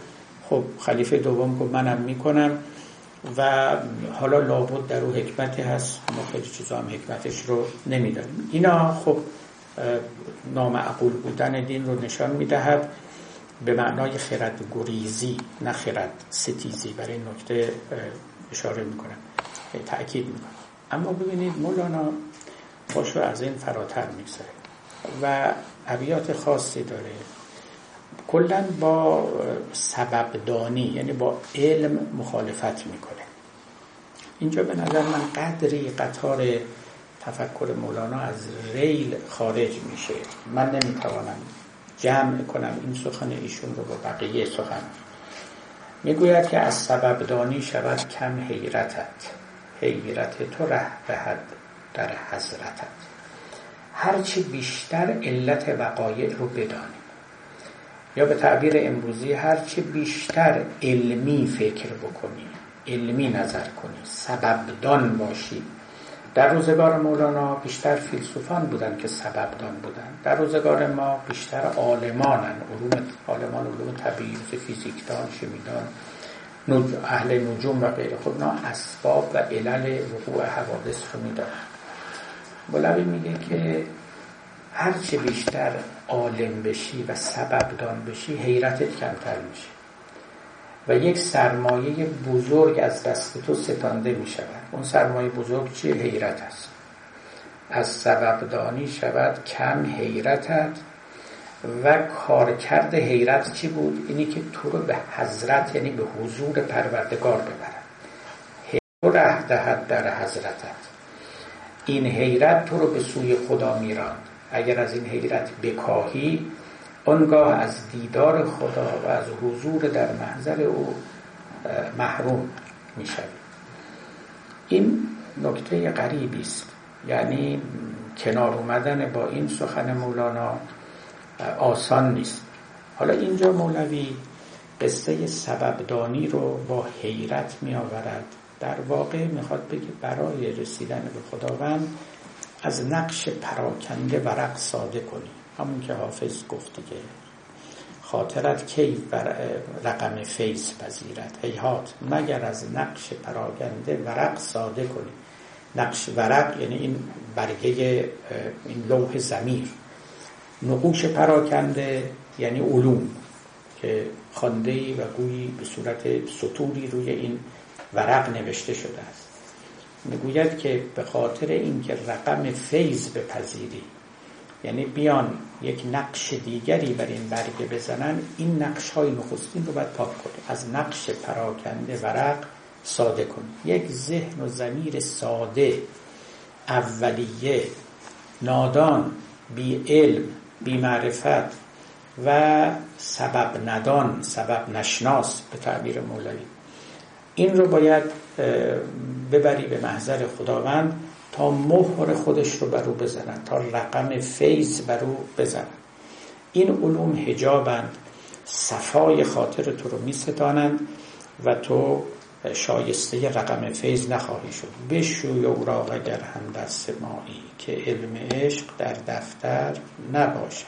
خب خلیفه دوم گفت منم می‌کنم و حالا لابد در او حکمتی هست. ما خیلی چیزا هم حکمتش رو نمی‌دانیم. اینا خب نامعقول بودن دین رو نشان می‌دهد. به معنای خرد گریزی نه خرد ستیزی. برای نکته اشاره می‌کنم. تأکید می‌کنم. اما ببینید مولانا باش رو از این فراتر می‌گذاره و عبیات خاصی داره. کلا با سببدانی یعنی با علم مخالفت می‌کنه. اینجا به نظر من قدری قطار تفکر مولانا از ریل خارج میشه. من نمی‌توانم جمع کنم این سخن ایشون رو با بقیه سخن. می‌گوید که از سببدانی شود کم حیرتت. حیرت تو ره دهد در حضرتت. هرچی بیشتر علت وقایع رو بدانی. یا به تعبیر امروزی هرچی بیشتر علمی فکر بکنی علمی نظر کنی سببدان باشی. در روزگار مولانا بیشتر فیلسوفان بودن که سببدان بودن. در روزگار ما بیشتر عالمانن. علوم عالمان علوم طبیعی فیزیکدان شیمیدان اهل نجوم و غیره. خب نه اسباب و علل وقوع حوادث رو میدارن بولوی میگه که هرچه بیشتر عالم بشی و سببدان بشی حیرتت کمتر میشه. و یک سرمایه بزرگ از دست تو ستانده می شود اون سرمایه بزرگ چیه؟ حیرت است. از سببدانی شود کم حیرتت. و کارکرد حیرت چی بود؟ اینی که تو رو به حضرت یعنی به حضور پروردگار ببرد. تو ره دهد در حضرتت. این حیرت تو رو به سوی خدا میراند. اگر از این حیرت بکاهی آنگاه از دیدار خدا و از حضور در محضر او محروم می این نکته غریبی است. یعنی کنار اومدن با این سخن مولانا آسان نیست. حالا اینجا مولوی قصه سببدانی رو با حیرت می آورد در واقع می‌خواد بگه برای رسیدن به خداوند از نقش پراکنده ورق ساده کنی. همون که حافظ گفت دیگه. خاطرت کی بر رقم فیض پذیرد؟ هیهات. مگر از نقش پراکنده ورق ساده کنی. نقش ورق یعنی این برگه این لوح زمیر نقوش پراکنده یعنی علوم که خانده و گویی به صورت سطوری روی این ورق نوشته شده است. می‌گوید که به خاطر اینکه رقم فیض بپذیری یعنی بیان یک نقش دیگری بر این برگه بزنن این نقش های نخستین رو باید پاک کنی. از نقش پراکنده ورق ساده کن. یک ذهن و زمیر ساده اولیه نادان بی علم بی معرفت و سبب ندان سبب نشناس به تعبیر مولوی. این رو باید ببری به محضر خداوند تا مهر خودش رو بر او بزنن تا رقم فیض بر او بزنن. این علوم هجابند صفای خاطر تو رو می و تو شایسته رقم فیض نخواهی شد. بشوی اوراق اگر هم دست مایی که علم عشق در دفتر نباشد.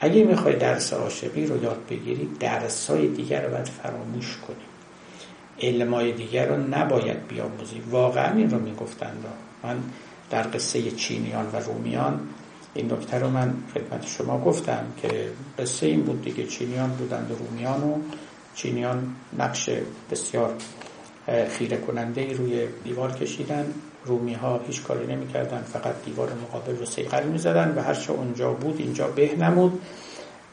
اگه می‌خوای درس عاشقی رو یاد بگیری درس های دیگر رو باید فراموش کنی. علمای دیگر رو نباید بیاموزی واقعا این رو می‌گفتن من در قصه چینیان و رومیان این نکته رو من خدمت شما گفتم که قصه این بود دیگه. چینیان بودند و رومیان و چینیان نقش بسیار خیره کننده ای روی دیوار کشیدن. رومی ها هیچ کاری نمی‌کردن فقط دیوار مقابل رو سیقل می‌زدن و هرچه اونجا بود اینجا به نمود.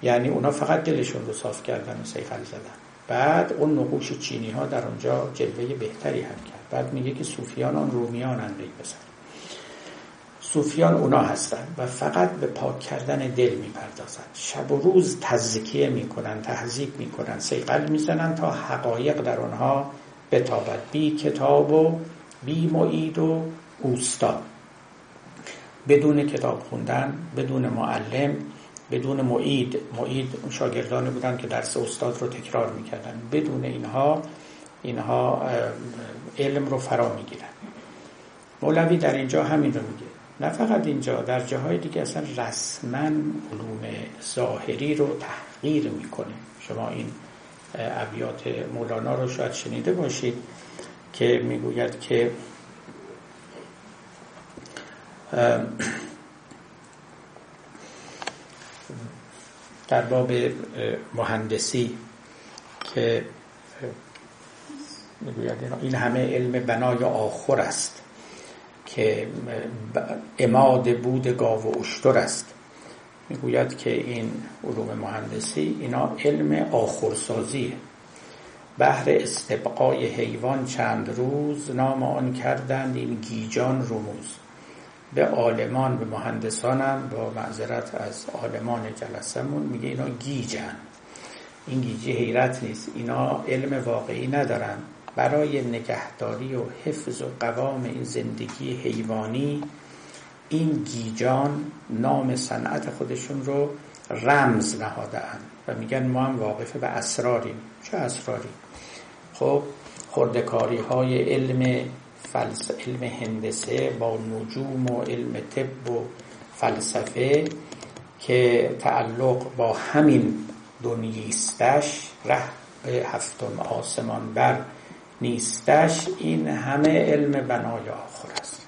یعنی اونا فقط دلشون رو صاف کردن و سیقل زدن. بعد اون نقوش چینی ها در اونجا جلوه بهتری هم کرد. بعد میگه که صوفیان آن رومیان اندهی بزن صوفیان اونا هستن و فقط به پاک کردن دل می‌پردازن شب و روز تزکیه می‌کنن تهذیب می‌کنن سیقل می‌زنن تا حقایق در آنها بتابد. بی کتاب و بی معید و اوستا بدون کتاب خوندن بدون معلم بدون معید معید شاگردانی بودن که درس استاد رو تکرار می‌کردن. بدون اینها اینها علم رو فرا می‌گیرن. مولوی در اینجا همین رو میگه. نه فقط اینجا در جاهای دیگه اصلا رسما علوم ظاهری رو تحقیر می‌کنه. شما این ابیات مولانا رو شاید شنیده باشید که می‌گوید که در باب مهندسی که این همه علم بنای آخر است که اماد بود گاو و اشتر است. می‌گوید که این علوم مهندسی اینا علم آخرسازیه. بهر استبقای حیوان چند روز نام آن کردند این گیجان رموز. به عالمان به مهندسانم با معذرت از عالمان جلسمون میگه اینا گیجن. این گیجی حیرت نیست. اینا علم واقعی ندارن. برای نگهداری و حفظ و قوام این زندگی حیوانی این گیجان نام صنعت خودشون رو رمز نهاده و میگن ما هم واقف به اسراریم. چه اسراری؟ خب خردکاری های علم فلس... علم هندسه با نجوم و علم طب و فلسفه که تعلق با همین دنیستش ره به هفتم آسمان بر نیستش این همه علم بنای آخر است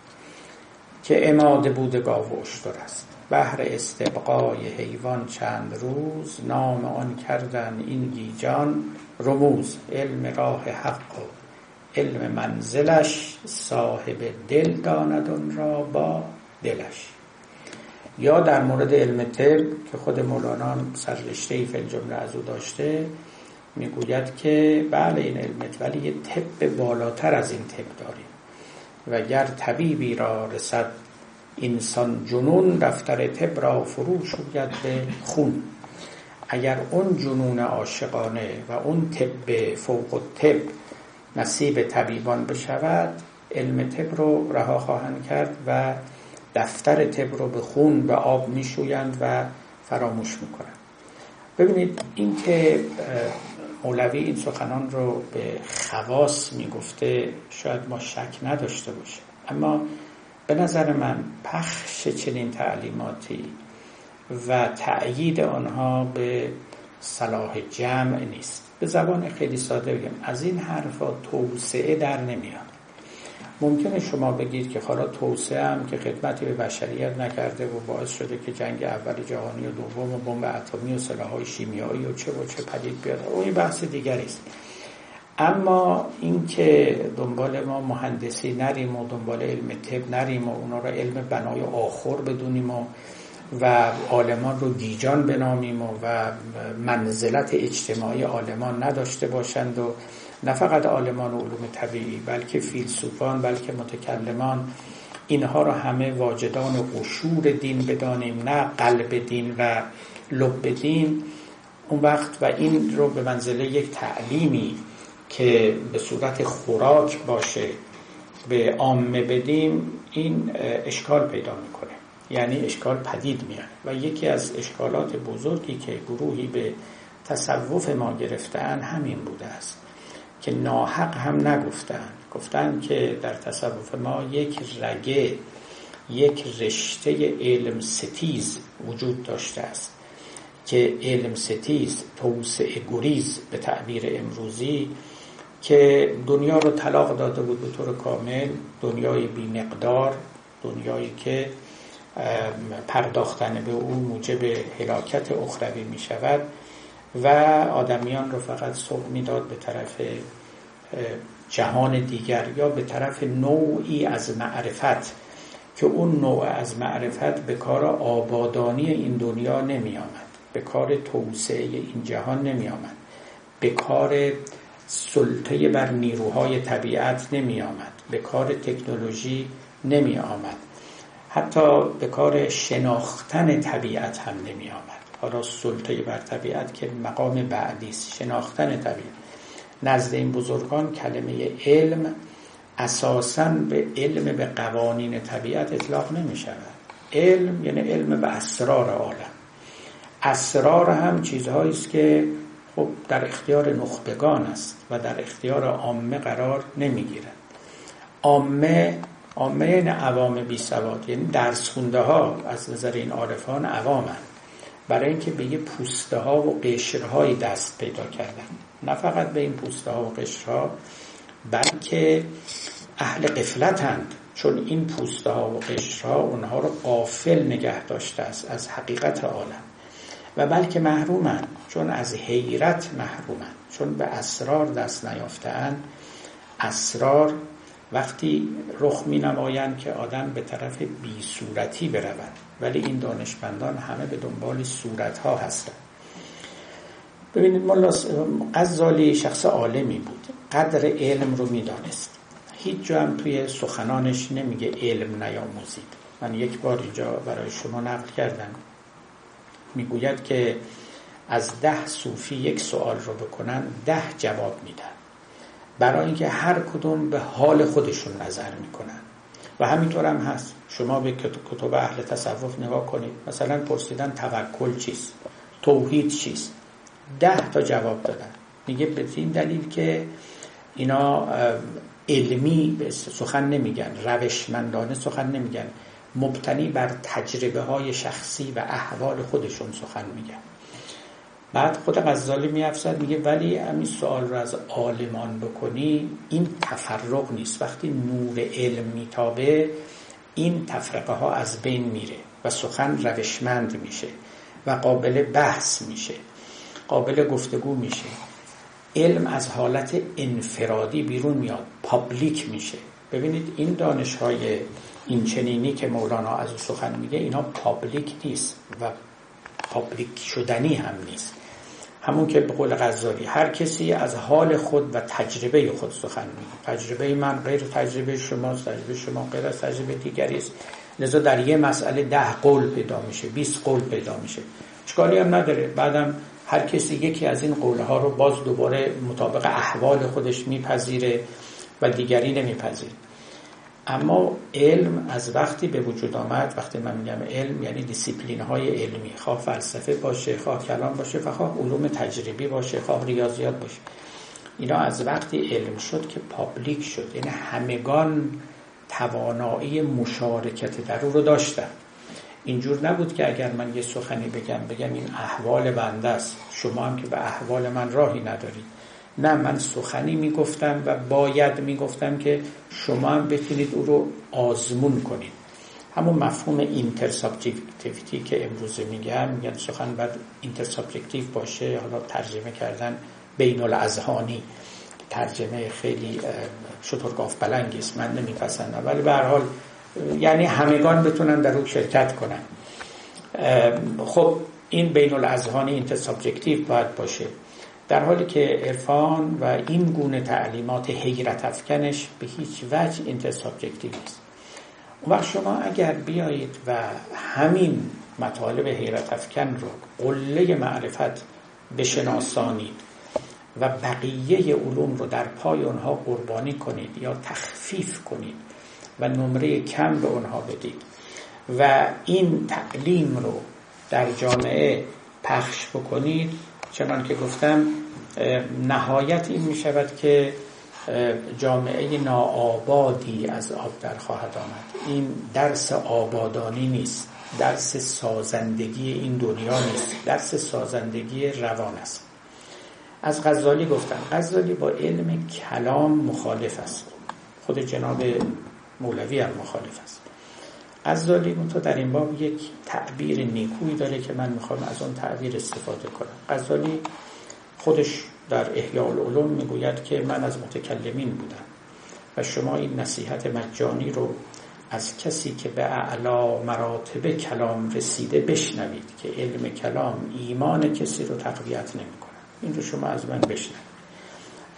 که اماده بود گاو اشتر است. بهر استبقای حیوان چند روز نام آن کردن این گیجان رموز علم راه حق و علم منزلش صاحب دل داند را با دلش. یا در مورد علم طب که خود مولانا سررشته ای فل جمله از او داشته می‌گوید که بله این علمت ولی یه طب بالاتر از این طب داریم. و گر طبیبی را رسد انسان جنون دفتر طب را فرو شوید به خون. اگر اون جنون عاشقانه و اون طب فوق طب نصیب طبیبان بشود علم طب رو رها خواهند کرد و دفتر طب رو به خون به آب میشویند و فراموش می‌کنند. ببینید این که مولوی این سخنان رو به خواص می‌گفته شاید ما شک نداشته باشه اما به نظر من پخش چنین تعلیماتی و تأیید آنها به صلاح جمع نیست. به زبان خیلی ساده بگم. از این حرفا توسعه در نمیاد. ممکنه شما بگید که حالا توسعه هم که خدمتی به بشریت نکرده و باعث شده که جنگ اول جهانی و دوم و بمب اتمی و سلاحهای شیمیایی و چه و چه پدید بیاد. او این بحث دیگری است. اما اینکه دنبال ما مهندسی نریم و دنبال علم طب نریم و اونا رو علم بنای آخر بدونیم و و آلمان رو گیجان بنامیم و, و منزلت اجتماعی آلمان نداشته باشند و نه فقط آلمان و علوم طبیعی بلکه فیلسوفان بلکه متکلمان اینها رو همه واجدان قشور دین بدانیم نه قلب دین و لب دین. اون وقت و این رو به منزله یک تعلیمی که به صورت خوراک باشه به عامه بدیم این اشکال پیدا می‌کنه. یعنی اشکال پدید میاد و یکی از اشکالات بزرگی که گروهی به تصوف ما گرفتن همین بوده است که ناحق هم نگفتن. گفتن که در تصوف ما یک رگه یک رشته علم ستیز وجود داشته است که علم ستیز توسعه گریز به تعبیر امروزی که دنیا رو طلاق داده بود به طور کامل دنیای بیمقدار دنیایی که پرداختن به او موجب هلاکت اخروی می شود و آدمیان رو فقط سوق می‌داد به طرف جهان دیگر یا به طرف نوعی از معرفت که اون نوع از معرفت به کار آبادانی این دنیا نمی آمد به کار توسعه این جهان نمی آمد به کار سلطه بر نیروهای طبیعت نمی آمد به کار تکنولوژی نمی آمد حتی به کار شناختن طبیعت هم نمی آمد حالا سلطه بر طبیعت که مقام بعدی است شناختن طبیعت. نزد این بزرگان کلمه علم اساسا به علم به قوانین طبیعت اطلاق نمی شود علم یعنی علم به اسرار عالم. اسرار هم چیزهایی است که خب در اختیار نخبگان است و در اختیار عامه قرار نمی‌گیرد. عامه عامه یعنی عوام بی سواد یعنی درس خونده ها از نظر این عارفان عوامن. برای اینکه به یه پوسته ها و قشرهایی دست پیدا کردن. نه فقط به این پوسته ها و قشرها بلکه اهل قفلتند چون این پوسته ها و قشرها اونها رو قافل نگه داشته است از حقیقت عالم. و بلکه محرومن چون از حیرت محرومن. چون به اسرار دست نیافتن اسرار وقتی رخ می نمایند که آدم به طرف بی صورتی برود. ولی این دانشمندان همه به دنبال صورت ها هستند. ببینید ملا غزالی شخص عالمی بود. قدر علم رو می‌دانست. هیچ جا هم توی سخنانش نمیگه علم نیاموزید. من یک بار اینجا برای شما نقل کردم. می‌گوید که از ده صوفی یک سوال رو بکنن ده جواب میدن. برای اینکه هر کدوم به حال خودشون نظر می‌کنن. و همینطور هم هست. شما به کتب اهل تصوف نگاه کنید. مثلا پرسیدن توکل چیست؟ توحید چیست؟ ده تا جواب دادن. میگه به این دلیل که اینا علمی سخن نمیگن. روشمندانه سخن نمیگن. مبتنی بر تجربه های شخصی و احوال خودشون سخن میگن. بعد خود غزالی میافزد میگه ولی همین سوال رو از عالمان بکنی این تفرق نیست. وقتی نور علم میتابه این تفرقه ها از بین میره و سخن روشمند میشه و قابل بحث میشه قابل گفتگو میشه. علم از حالت انفرادی بیرون میاد public میشه. ببینید این دانش های این چنینی که مولانا از او سخن میگه اینا public نیست و public شدنی هم نیست. همون که به قول غزالی هر کسی از حال خود و تجربه خود سخن میگه. تجربه من غیر تجربه شما تجربه شما غیر از تجربه دیگری است. لذا در یه مسئله ده قول پیدا میشه 20 قول پیدا میشه. اشکالی هم نداره. بعدم هر کسی یکی از این قولها رو باز دوباره مطابق احوال خودش میپذیره و دیگری نمیپذیره. اما علم از وقتی به وجود آمد وقتی من میگم علم یعنی دیسیپلین های علمی خواه فلسفه باشه خواه کلام باشه و خواه علوم تجربی باشه خواه ریاضیات باشه. اینا از وقتی علم شد که public شد یعنی همگان توانایی مشارکت در او رو داشتن اینجور نبود که اگر من یه سخنی بگم بگم این احوال بنده است. شما هم که به احوال من راهی ندارید. نه من سخنی می‌گفتم و باید می‌گفتم که شما هم بتونید او رو آزمون کنید. همون مفهوم intersubjectivity که امروزه میگن میگن سخن باید intersubjective باشه حالا ترجمه کردن بین الاذهانی ترجمه خیلی شترگاو پلنگی است من نمیپسندم. ولی به هر حال یعنی همگان بتونن در او شرکت کنن. خب این بین الاذهانی intersubjective باید باشه. در حالی که عرفان و این گونه تعلیمات حیرت افکنش به هیچ وجه intersubjective نیست. اون وقت شما اگر بیایید و همین مطالب حیرت افکن رو قله معرفت بشناسانید و بقیه علوم رو در پای اونها قربانی کنید یا تخفیف کنید و نمره کم به اونها بدید و این تعلیم رو در جامعه پخش بکنید چنان که گفتم نهایت این می شود که جامعه ناآبادی از آب در خواهد آمد. این درس آبادانی نیست درس سازندگی این دنیا نیست درس سازندگی روان است. از غزالی گفتم غزالی با علم کلام مخالف است. خود جناب مولوی هم مخالف است. غزالی تو در این باب یک تعبیر نیکویی داره که من می‌خوام از اون تعبیر استفاده کنم. غزالی خودش در احیاء العلوم می‌گوید که من از متکلمین بودم و شما این نصیحت مجانی رو از کسی که به اعلا مراتب کلام رسیده بشنوید که علم کلام ایمان کسی رو تقویت نمی‌کنه. این رو شما از من بشنوید.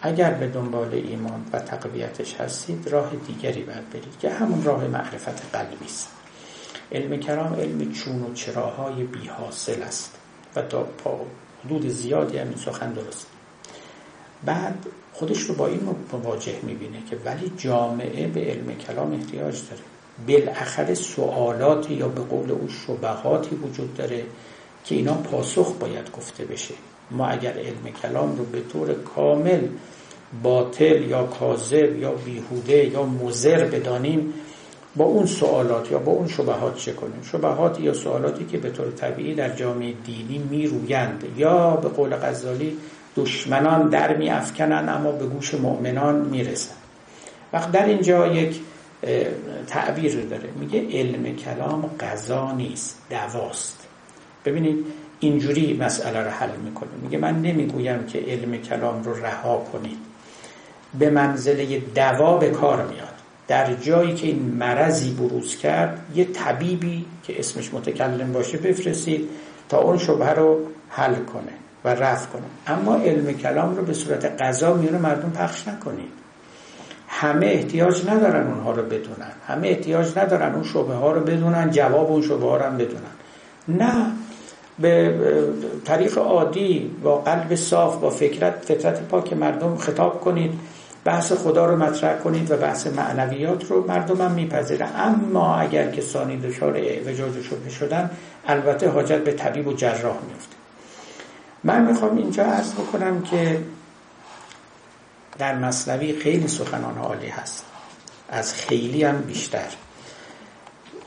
اگر به دنبال ایمان و تقویتش هستید راه دیگری باید برید که همون راه معرفت قلبی است. علم کلام علم چون و چراهای بی حاصل است و تا حدود زیادی همین سخن درست. بعد خودش رو با این مواجه می‌بینه که ولی جامعه به علم کلام احتیاج داره. بالاخره سوالاتی یا به قول او شبهاتی وجود داره که اینا پاسخ باید گفته بشه. ما اگر علم کلام رو به طور کامل باطل یا کاذب یا بیهوده یا مزر بدانیم با اون سوالات یا با اون شبهات چه کنیم؟ شبهات یا سوالاتی که به طور طبیعی در جامعه دینی میرویند یا به قول غزالی دشمنان در می افکنن اما به گوش مؤمنان می‌رسن وقت در اینجا یک تعبیر داره. میگه علم کلام قضا نیست دواست. ببینید اینجوری مسئله رو حل می‌کنه. میگه من نمی‌گویم که علم کلام رو رها کنید. به منزله دوا به کار میاد. در جایی که این مرضی بروز کرد یه طبیبی که اسمش متکلم باشه بفرستید تا اون شبه رو حل کنه و رفع کنه. اما علم کلام رو به صورت قضا میونه مردم پخش نکنید. همه احتیاج ندارن اونها رو بدونن. همه احتیاج ندارن اون شبه ها رو بدونن جواب اون شبه ها رو هم بدونن. نه به طریق عادی با قلب صاف با فکرت فطرت پاک مردم خطاب کنید. بحث خدا رو مطرح کنید و بحث معنویات رو مردم هم میپذیره اما اگر کسانی دچار اعوجاج و شبه شدن البته حاجت به طبیب و جراح میفته من می‌خوام اینجا عرض بکنم که در مصنوی خیلی سخنان عالی هست. از خیلی هم بیشتر.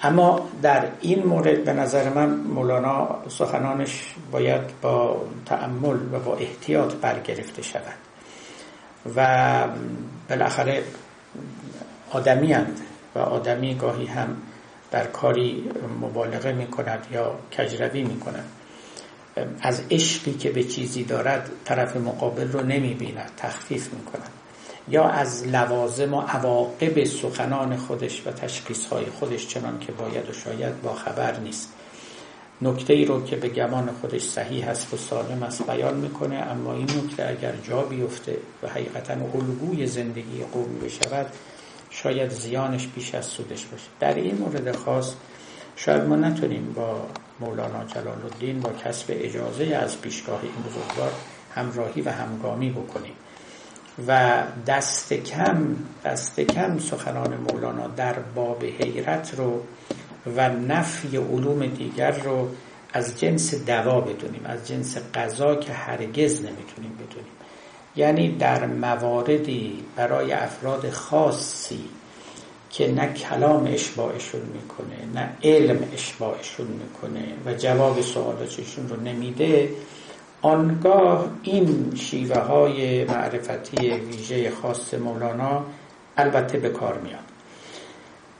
اما در این مورد به نظر من مولانا سخنانش باید با تأمل و با احتیاط برگرفته شود. و بالاخره آدمی هند و آدمی گاهی هم در کاری مبالغه می کند یا کجروی می کند از عشقی که به چیزی دارد طرف مقابل رو نمی بیند تخفیف می کند یا از لوازم و عواقب سخنان خودش و تشخیص های خودش چنان که باید و شاید با خبر نیست. نکته ای رو که به گمان خودش صحیح هست و سالم است بیان می‌کنه اما این نکته اگر جا بیفته و حقیقتا الگوی زندگی قومی بشود شاید زیانش بیش از سودش باشه. در این مورد خاص شاید ما نتونیم با مولانا جلال الدین با کسب اجازه از پیشگاه این بزرگوار همراهی و همگامی بکنیم. و دست کم دست کم سخنان مولانا در باب حیرت رو و نفی علوم دیگر رو از جنس دوا بدونیم از جنس قضا که هرگز نمی‌تونیم بدونیم. یعنی در مواردی برای افراد خاصی که نه کلام اشباعشون می‌کنه نه علم اشباعشون می‌کنه و جواب سوالاتشون رو نمیده آنگاه این شیوه های معرفتی ویژه خاص مولانا البته به کار میاد.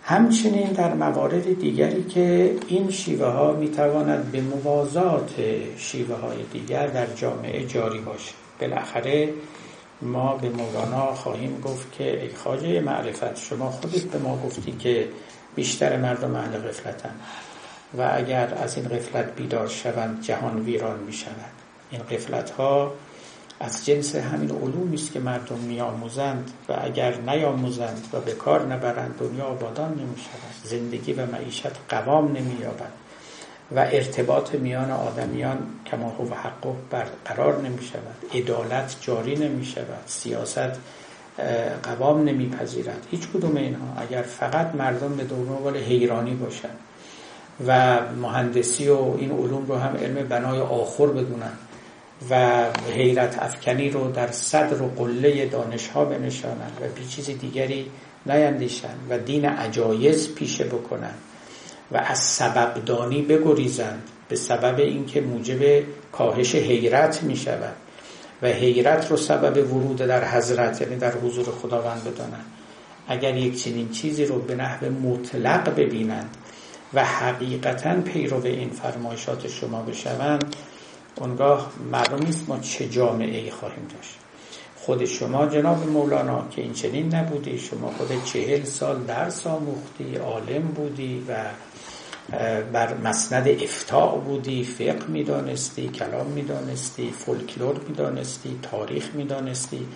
همچنین در موارد دیگری که این شیوه ها می‌تواند به موازات شیوه های دیگر در جامعه جاری باشه بالاخره ما به مولانا خواهیم گفت که ای خواجه معرفت شما خودت به ما گفتی که بیشتر مردم اهل غفلتن و اگر از این غفلت بیدار شوند جهان ویران می شود این غفلت ها از جنس همین علومی است که مردم میآموزند و اگر نیاموزند و به کار نبرند دنیا آبادان نمی شود زندگی و معیشت قوام نمی یابد و ارتباط میان آدمیان کما هو حقه برقرار نمی شود عدالت جاری نمی شود سیاست قوام نمیپذیرد. هیچ کدوم اینها اگر فقط مردم به دنبال حیرانی باشند و مهندسی و این علوم رو هم علم بنای آخر بدونن و حیرت افکنی رو در صدر و قله دانش ها بنشانند و بی چیز دیگری نیندیشن و دین عجایز پیشه بکنن و از سبب دانی بگریزند به سبب اینکه موجب کاهش حیرت می شود و حیرت رو سبب ورود در حضرت یعنی در حضور خداوند بدانند. اگر یک چنین چیزی رو به نحو مطلق ببینند و حقیقتا پیرو این فرمایشات شما بشوند اونگاه معلوم نیست ما چه جامعه ای خواهیم داشت. خود شما جناب مولانا که این چنین نبودی شما خود چهل سال درس آموختی عالم بودی و بر مسند افتاع بودی فقه می‌دانستی کلام می‌دانستی فولکلور می‌دانستی تاریخ می‌دانستی.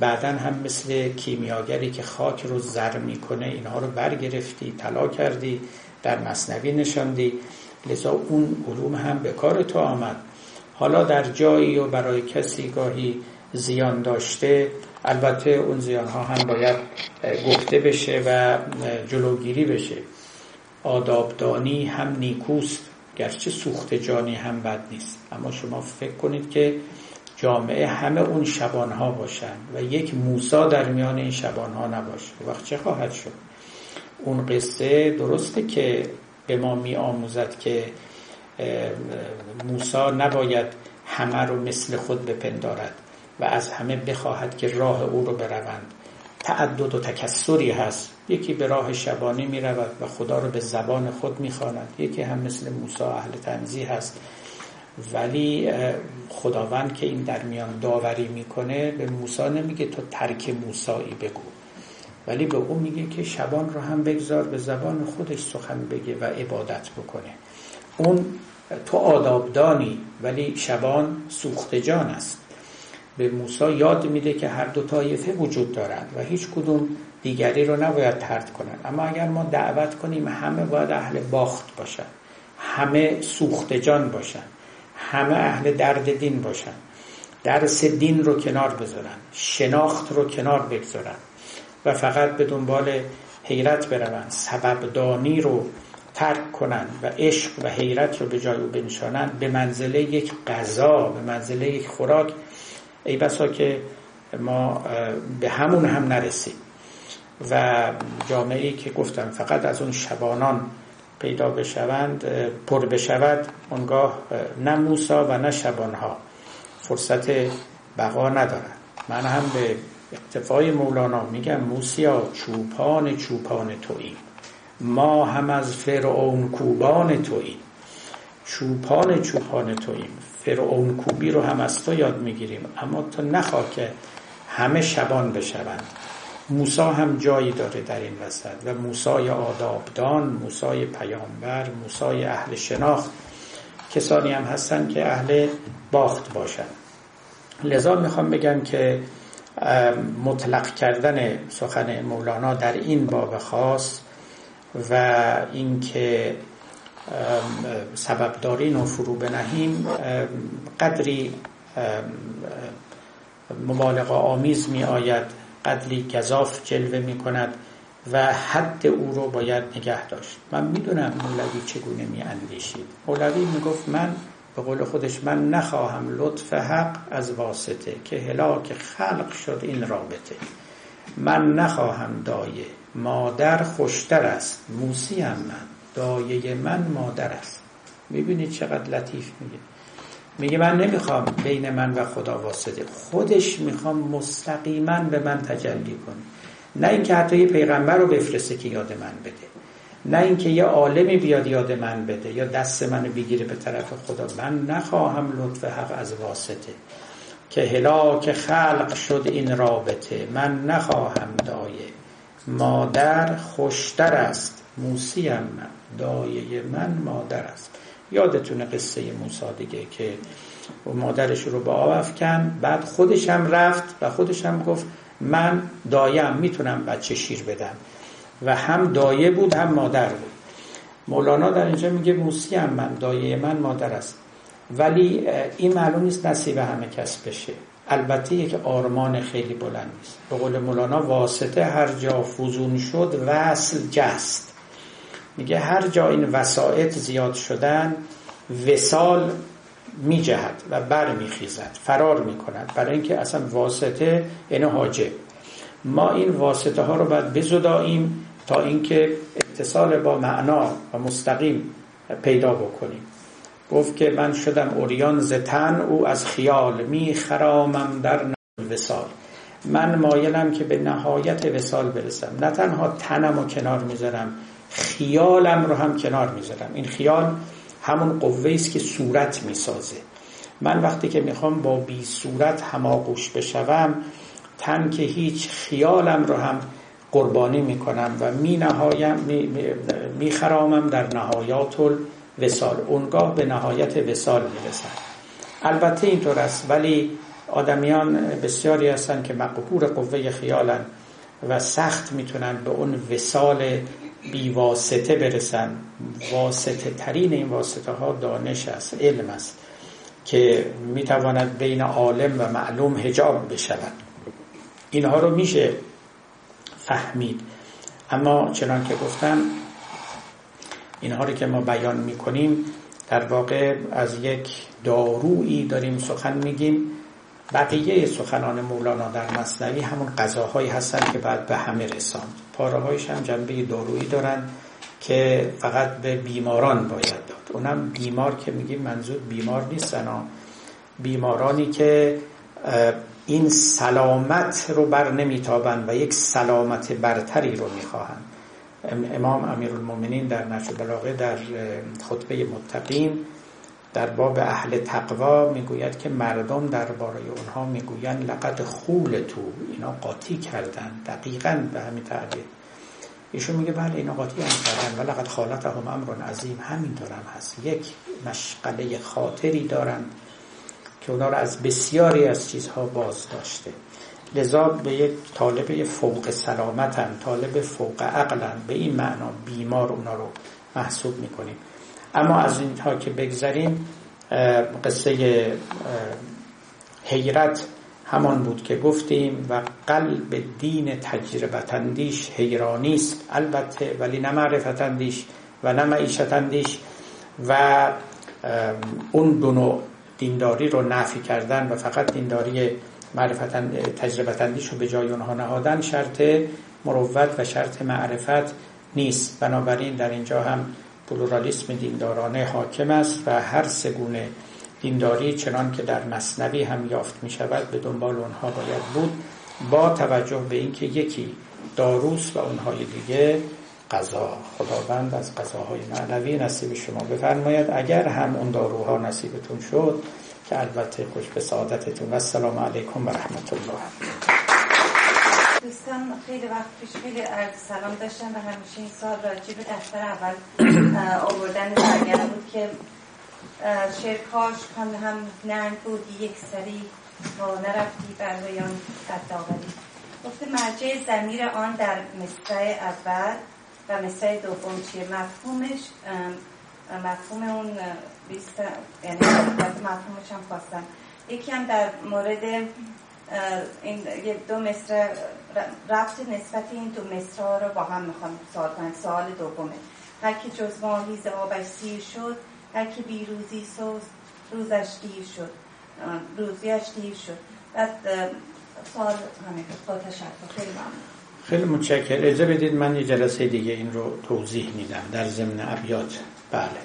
بعدا هم مثل کیمیاگری که خاک رو زر می‌کنه اینها رو برگرفتی طلا کردی در مصنوی نشاندی. لذا اون علوم هم به کار تو آمد. حالا در جایی و برای کسی گاهی زیان داشته البته اون زیان ها هم باید گفته بشه و جلوگیری بشه. آدابدانی هم نیکوست گرچه سوخت جانی هم بد نیست. اما شما فکر کنید که جامعه همه اون شبان ها باشن و یک موسا در میان این شبان ها نباشه. وقت چه خواهد شد؟ اون قصه درسته که به ما می آموزد که موسا نباید همه رو مثل خود بپندارد و از همه بخواهد که راه او رو بروند. تعدد و تکسری هست. یکی به راه شبانی می رود و خدا رو به زبان خود می خواند. یکی هم مثل موسی اهل تنزیه هست. ولی خداوند که این در میان داوری می‌کنه به موسی نمیگه تو ترک موسایی بگو. ولی به او میگه که شبان رو هم بگذار به زبان خودش سخن بگه و عبادت بکنه. اون تو آدابدانی ولی شبان سوخت جان است. به موسی یاد میده که هر دو طایفه وجود دارند و هیچ کدوم دیگری رو نباید ترد کنند. اما اگر ما دعوت کنیم همه باید اهل باخت باشن همه سوخت جان باشن همه اهل درد دین باشن. درس دین رو کنار بذارن شناخت رو کنار بگذارن و فقط به دنبال حیرت بروند سببدانی رو ترک کنند و عشق و حیرت رو به جای او بنشانند به منزله یک غذا به منزله یک خوراک ای بسا که ما به همون هم نرسیم. و جامعه ای که گفتم فقط از اون شبانان پیدا بشوند پر بشود اونگاه نه موسا و نه شبانها فرصت بقا ندارند. من هم به اقتفای مولانا میگم موسیا چوپان چوپان توییم ما هم از فرعون کوبان توییم. چوپان چوپان توییم. فرعون کوبی رو هم از تو یاد می‌گیریم. اما تو نخواه که همه شبان بشوند. موسا هم جایی داره در این وسط. و موسای آدابدان موسای پیامبر موسای اهل شناخت کسانی هم هستن که اهل باخت باشن. لذا می‌خوام بگم که مطلق کردن سخن مولانا در این باب خاص و اینکه سبب دارین و فرو بنهیم قدری مبالغه آمیز می آید قدری گذاف جلوه می کند و حد او رو باید نگه داشت. من می‌دونم مولوی چگونه می اندیشید. مولوی می گفت من به قول خودش من نخواهم لطف حق از واسطه که هلاک خلق شد این رابطه. من نخواهم دایه مادر خوشتر است. موسی هم من. دایه من مادر است. می‌بینید چقدر لطیف میگه. میگه من نمی‌خوام بین من و خدا واسطه. خودش می‌خوام مستقیما به من تجلی کنه. نه اینکه حتی یه پیغمبر رو بفرسته که یاد من بده. نه اینکه یه عالمی بیاد یاد من بده. یا دست منو بگیره به طرف خدا. من نخواهم لطف حق از واسطه. که هلاک خلق شد این رابطه. من نخواهم دایه. مادر خوشتر است. موسی من دایه من مادر است. یادتونه قصه موسی دیگه که مادرش رو به آب افکن بعد خودش هم رفت و خودش هم گفت من دایم می‌تونم بچه شیر بدم. و هم دایه بود هم مادر بود. مولانا در اینجا میگه موسی هم من دایه من مادر است. ولی این معلوم نیست نصیب همه کس بشه. البته یک آرمان خیلی بلند نیست. به قول مولانا واسطه هر جا فوزون شد وصل جست. میگه هر جا این وسائط زیاد شدن وسال میجهد و بر میخیزد فرار می‌کند. برای اینکه اصلا واسطه اینه حاجب. ما این واسطه ها رو باید بزداییم تا اینکه اتصال با معنا و مستقیم پیدا بکنیم. گفت که من شدم اوریان زتن او از خیال می خرامم در وسال من مایلم که به نهایت وسال برسم. نه تنها تنم رو کنار می‌ذارم خیالم رو هم کنار می‌ذارم. این خیال همون قوه است که صورت می‌سازه. من وقتی که می‌خوام با بی صورت هماغوش بشوم تن که هیچ خیالم رو هم قربانی می‌کنم و می, نهایم می, خرامم در نهایات وسال اونگاه به نهایت وسال می‌رسن البته اینطور است ولی آدمیان بسیاری هستند که مقهور قوه خیالن و سخت می‌تونن به اون وسال بیواسطه برسن. واسطه ترین این واسطه ها دانش است علم است که می‌تواند بین عالم و معلوم هجاب بشود. اینها رو میشه فهمید. اما چنان که گفتم اینها رو که ما بیان می‌کنیم در واقع از یک دارویی داریم سخن میگیم. بقیه سخنان مولانا در مصنوی همون غذاهایی هستن که بعد به همه رساند پارههایش هم جنبه دارویی دارن که فقط به بیماران باید داد. اونم بیمار که میگیم منظور بیمار نیستن. بیمارانی که این سلامت رو بر نمیتابند و یک سلامت برتری رو می‌خواهند. امام امیرالمومنین در نجم بلاغه در خطبه متقین در باب اهل تقوا می‌گوید که مردم درباره اونها می‌گویند لقد خول تو. اینا قاطی کردن دقیقا به همین تعبیر. ایشون میگه بله اینا قاطی هم کردن و لقد خالتهم امر عظیم. همین دارم هست. یک مشغله خاطری دارن که اونا رو از بسیاری از چیزها باز داشته لذا به یک طالب فوق سلامتن طالب فوق عقلن. به این معنا بیمار اونا رو محسوب می‌کنیم. اما از اینها که بگذریم قصه حیرت همان بود که گفتیم و قلب دین تجربت اندیش حیرانی است. البته ولی نه معرفت اندیش و نه معیشت اندیش و اون دو نوع دینداری رو نفی کردن و فقط دینداری معرفت تجربت اندیش رو به جای اونها نهادن شرط مروت و شرط معرفت نیست. بنابراین در اینجا هم پلورالیسم دیندارانه حاکم است و هر سگونه دینداری چنان که در مصنوی هم یافت می شود به دنبال اونها باید بود. با توجه به اینکه یکی داروس و اونهای دیگه قضا. خداوند از قضاهای معنوی نصیب شما بفرماید. اگر هم اون داروها نصیبتون شد که البته خوش به سعادتتون و السلام علیکم و رحمت الله دوستان خیلی وقت پیش خیلی عرض سلام داشتن و همیشه این سال راجع به دفتر اول آوردن سرگرم بود که شعر کاش هم هم ننگ بودی یک سری با نرفتی بر بیان قد گفته مرجع زمیر آن در مصرع اول و مصرع دوم چیه؟ مفهومش مفهوم اون بیست یعنی مفهومش هم خواستم. یکی هم در مورد این دو مصر رفت نسبت این دو مصر رو با هم می‌خوام سوال کنم. سوال دومه. هر که جز ماهی آبش سیر شد هر که بیروزی سوز روزش دیر شد. روزیش دیر شد. بعد سوال همین با تشکر. خیلی ممنون. خیلی متشکر اجازه بدید من یه جلسه دیگه این رو توضیح میدم در ضمن ابیات. بله.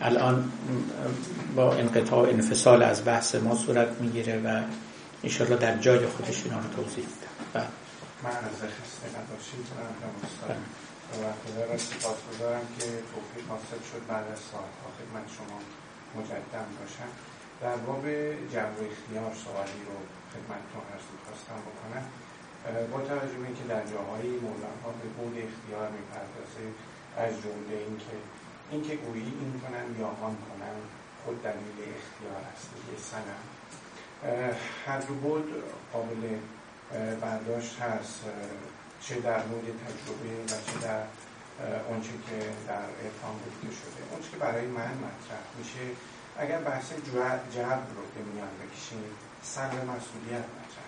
الان با انقطاع انفصال از بحث ما صورت می‌گیره و انشالله در جای خودش اینا رو توضیح میدم. بله. من از خسته نباشید بله. و را سپاس گذارم که توفیق حاصل شد بعد از ساعتها خدمت شما مجدد باشم. در باب جبر اختیار سوالی رو خدمتتون عرض خواستم بکنم. با توجه به اینکه در جاهایی مولانا به بود اختیار می‌پردازه از جمله اینکه اینکه گویی این کنم یا آن کنم خود دلیل اختیار است یه سنم هر بود قابل برداشت هست چه در مورد تجربه و چه در اونچه که در ارفان گفته شده. اونچه که برای من مطرح میشه اگر بحث جبر رو به میان بکشیم سر مسئولیت مطرح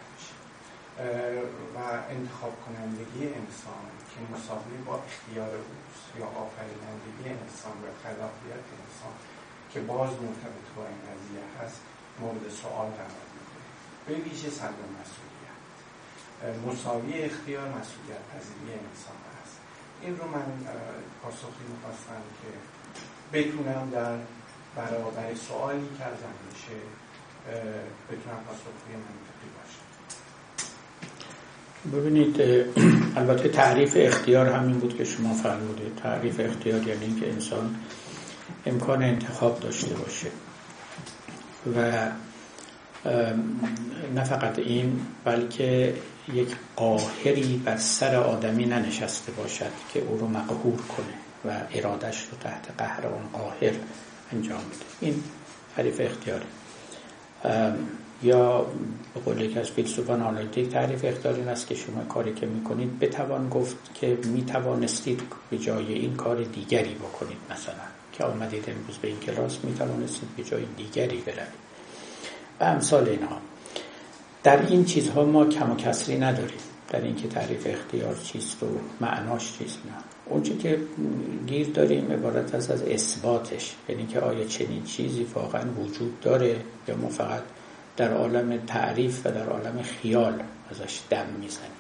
و انتخاب کنندگی انسان که مساوی با اختیار اوست یا آفرینندگی انسان و خلاقیت انسان که باز مرتبط با این قضیه هست مورد سوال قرار میده به ویژه سر مسئولیت. مساوی اختیار مسئولیت پذیری انسان هست این رو من پاسخی می‌خواستم که بتونم در برابر سوالی که ازم میشه بتونم منطقی باشم ببینید البته تعریف اختیار همین بود که شما فرمودید. تعریف اختیار یعنی اینکه انسان امکان انتخاب داشته باشه. و نه فقط این بلکه یک قاهری بر سر آدمی ننشسته باشد که او رو مقهور کنه و ارادش رو تحت قهر اون قاهر انجام میده این تعریف اختیاری یا به قول یکی از فیلسوفان آنالیتیک تعریف اختیار این است که شما کاری که می‌کنید بتوان گفت که می‌توانستید به جای این کار دیگری بکنید مثلا که آمدید امروز به این کلاس می‌توانستید به جای دیگری بروید. و امثال اینها. در این چیزها ما کم و کسری نداریم. در اینکه تعریف اختیار چیست و معناش چیست نه. اونچه که گیر داریم عبارت از از اثباتش. یعنی که آیا چنین چیزی واقعا وجود داره یا ما فقط در عالم تعریف و در عالم خیال ازش دم می‌زنیم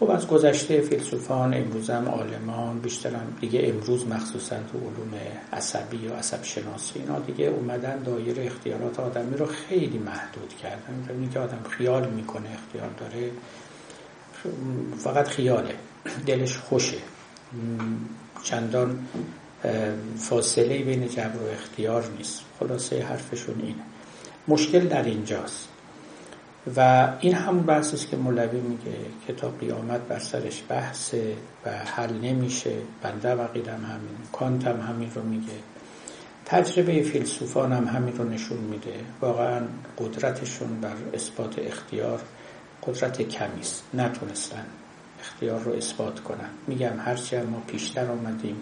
خب از گذشته فیلسوفان امروز هم عالمان بیشترم دیگه امروز مخصوصا تو علوم عصبی و عصب شناسی اینا دیگه اومدن دایره اختیارات آدمی رو خیلی محدود کردن. یعنی که آدم خیال می‌کنه اختیار داره فقط خیاله دلش خوشه. چندان فاصله بین جبر و اختیار نیست. خلاصه حرفشون اینه. مشکل در اینجاست. و این همون بحث است که مولوی میگه کتاب قیامت بر سرش بحثه و حل نمیشه. بنده و قیدم همین کانت هم همین رو میگه. تجربه فیلسوفان هم همین رو نشون میده. واقعا قدرتشون بر اثبات اختیار قدرت کمی است. نتونستن اختیار رو اثبات کنن. میگم هرچی ما پیشتر آمدیم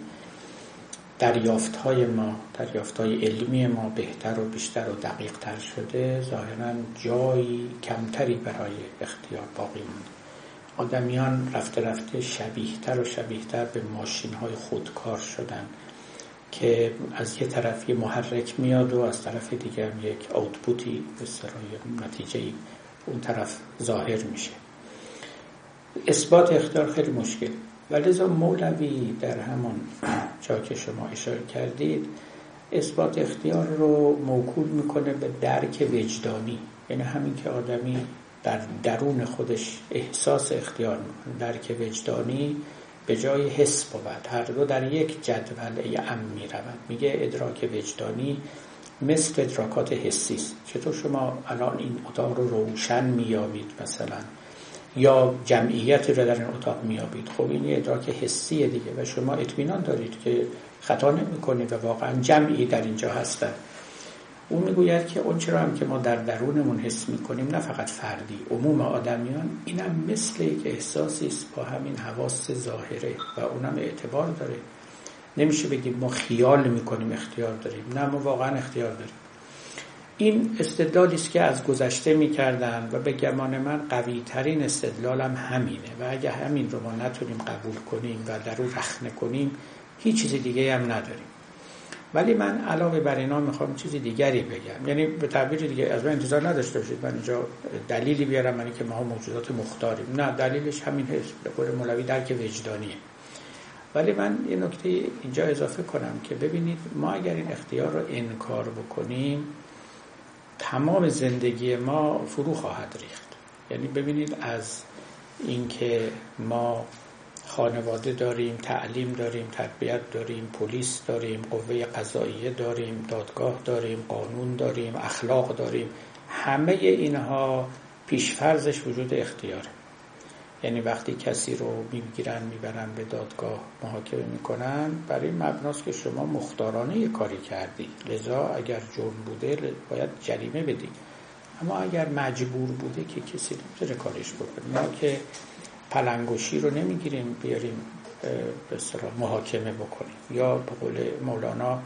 دریافت های ما دریافت های علمی ما بهتر و بیشتر و دقیق تر شده ظاهرا جایی کمتری برای اختیار باقی مونده. آدمیان رفته رفته شبیهتر و شبیهتر به ماشین های خودکار شدن که از یه طرف یه محرک میاد و از طرف دیگر یک آوتپوتی به سرای نتیجه اون طرف ظاهر میشه. اثبات اختیار خیلی مشکل. و لذا مولوی در همون جا که شما اشاره کردید اثبات اختیار رو موکول می‌کنه به درک وجدانی. یعنی همین که آدمی در درون خودش احساس اختیار می‌کنه. درک وجدانی به جای حس بود. هر دو در یک جدول ام می‌روند. میگه ادراک وجدانی مثل ادراکات حسی است. چطور شما الان این اتاق رو روشن میابید مثلا؟ یا جمعیتی رو در این اتاق میابید خب این یه ادراک حسیه دیگه و شما اطمینان دارید که خطا نمی‌کنید و واقعا جمعی در اینجا هستن. او می‌گوید که اون چرا هم که ما در درونمون حس می‌کنیم نه فقط فردی عموم آدمیان اینم مثل یک احساسی است با همین حواس ظاهره و اونم اعتبار داره. نمیشه بگیم ما خیال می‌کنیم اختیار داریم. نه ما واقعا اختیار داریم. این استدلالی است که از گذشته می‌کردن و به گمان من قوی ترین استدلالم همینه و اگه همین رو ما نتونیم قبول کنیم و در او رخنه کنیم هیچ چیز دیگه هم نداریم. ولی من علاوه بر اینا می‌خوام چیزی دیگری بگم. یعنی به تعبیر دیگه از من انتظار نداشته باشید. من اینجا دلیلی بیارم من که ما موجودات مختاریم. نه دلیلش همین هست به قول مولوی درک وجدانیه. ولی من یه نکته اینجا اضافه کنم که ببینید ما اگر این اختیار رو انکار بکنیم تمام زندگی ما فرو خواهد ریخت. یعنی ببینید از اینکه ما خانواده داریم تعلیم داریم تربیت داریم پلیس داریم قوه قضاییه داریم دادگاه داریم قانون داریم اخلاق داریم همه اینها پیشفرزش وجود اختیاره. یعنی وقتی کسی رو می‌گیرن می‌برن به دادگاه محاکمه می‌کنن برای مبناست که شما مختارانه یه کاری کردی. لذا اگر جرم بوده باید جریمه بدی. اما اگر مجبور بوده که کسی نمی‌تونه کارش بکنه. ما که پلنگوشی رو نمی‌گیریم بیاریم به محاکمه بکنیم. یا به قول مولانا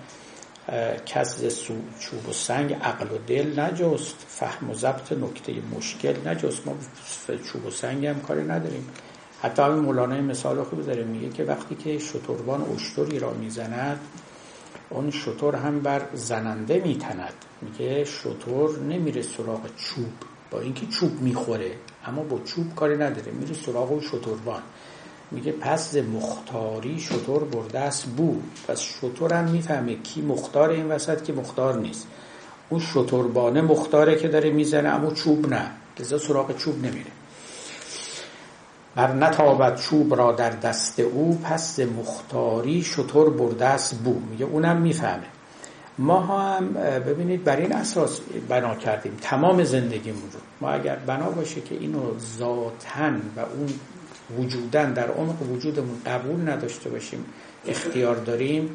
کس چوب و سنگ عقل و دل نجست فهم و ضبط نکته مشکل نجست. ما چوب و سنگ هم کاری نداریم. حتی همین مولانا مثال خوب داره میگه که وقتی که شتربان اشتری را می‌زند اون شطور هم بر زننده میتند. میگه شطور نمیره سراغ چوب. با اینکه چوب می‌خوره اما با چوب کاری نداره. میره سراغ اون شتربان. میگه پس مختاری شطور برده است بو پس شطور هم می‌فهمه کی مختار این وسط که مختار نیست. اون شطوربانه مختاره که داره می‌زنه اما چوب نه. لذا سراغ چوب نمیره. بر نتابد چوب را در دست او پس مختاری شطور برده است بو. میگه اونم می‌فهمه. ما هم ببینید بر این اساس بنا کردیم. تمام زندگیمون رو. ما اگر بنا باشه که اینو ذاتن و اون وجودن در عمق وجودمون قبول نداشته باشیم اختیار داریم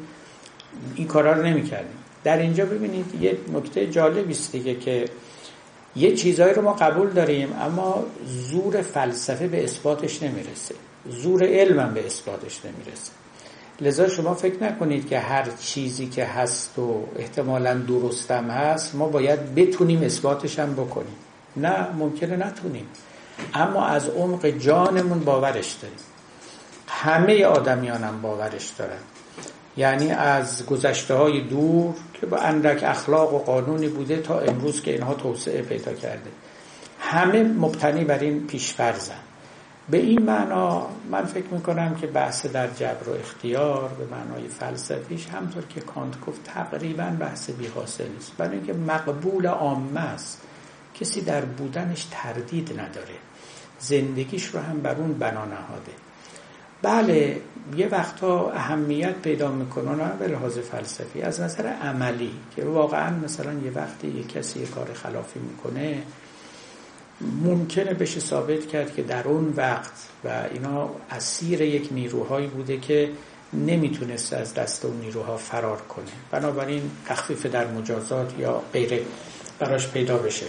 این کارا رو نمی کردیم در اینجا ببینید یه نکته جالبی است دیگه که یه چیزهایی رو ما قبول داریم اما زور فلسفه به اثباتش نمی‌رسه. زور علم به اثباتش نمی‌رسه. لذا شما فکر نکنید که هر چیزی که هست و احتمالا درستم هست ما باید بتونیم اثباتش هم بکنیم. نه ممکنه نتونیم. اما از عمق جانمون باورش داریم. همه آدمیان هم باورش دارن. یعنی از گذشته های دور که با اندک اخلاق و قانونی بوده تا امروز که اینها توسعه پیدا کرده. همه مبتنی بر این پیشفرزن. به این معنا من فکر می‌کنم که بحث در جبر و اختیار به معنای فلسفیش همطور که کانت گفت تقریبا بحث بی است برای اینکه مقبول عامه است. کسی در بودنش تردید نداره. زندگیش رو هم بر اون بنا نهاده. بله یه وقتا اهمیت پیدا می‌کنه نه به لحاظ فلسفی از نظر عملی که واقعا مثلا یه وقتی یه کسی یه کار خلافی می‌کنه ممکنه بشه ثابت کرد که در اون وقت و اینا اسیر یک نیروهایی بوده که نمی‌تونست از دست اون نیروها فرار کنه. بنابراین تخفیف در مجازات یا غیره براش پیدا بشه.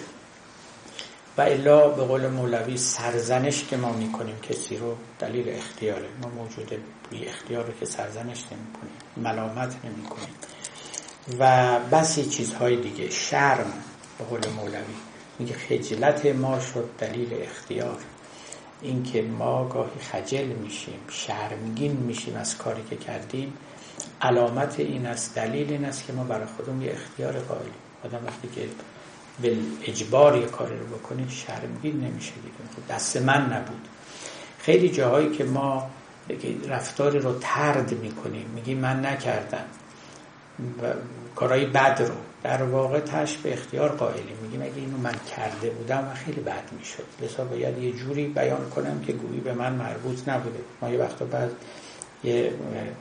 و الا به قول مولوی سرزنش که ما می‌کنیم کسی رو دلیل اختیاره. ما موجود بی اختیار رو که سرزنش نمی کنیم ملامت نمی کنیم و بسی چیزهای دیگه. شرم به قول مولوی. میگه خجلت ما شد دلیل اختیار. اینکه ما گاهی خجل میشیم شرمگین میشیم از کاری که کردیم. علامت این است دلیل این است که ما برای خودمون یه اختیار قائلیم. آدم وقتی که به اجبار یه کاری رو بکنید شرمگین نمیشه دیگه. خب دست من نبود. خیلی جاهایی که ما رفتاری رو ترد می‌کنیم میگیم من نکردم. و کارهای بد رو. در واقع تش به اختیار قائلیم. میگیم اگه اینو من کرده بودم و خیلی بد می‌شد. لذا باید یه جوری بیان کنم که گویی به من مربوط نبوده. ما یه وقتا بعد یه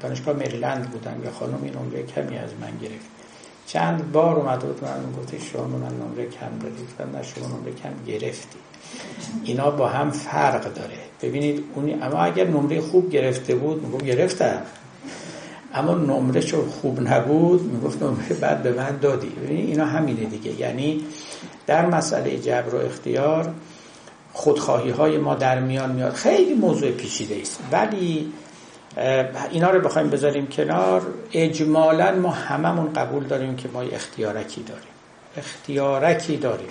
دانشگاه مریلند بودم یا خانم این عمره کمی از من گرفت. چند بار اومد بود من گفتی شما من نمره کم دادید و نه شما نمره کم گرفتی اینا با هم فرق داره. ببینید اونی اما اگر نمره خوب گرفته بود میگم گرفتم. اما نمره چون خوب نبود می‌گفت نمره بعد به من دادی. ببینید اینا همینه دیگه. یعنی در مسئله جبر و اختیار خودخواهی های ما در میان میاد. خیلی موضوع پیچیده است ولی اینا رو بخوایم بذاریم کنار. اجمالا ما هممون قبول داریم که ما اختیارکی داریم. اختیارکی داریم.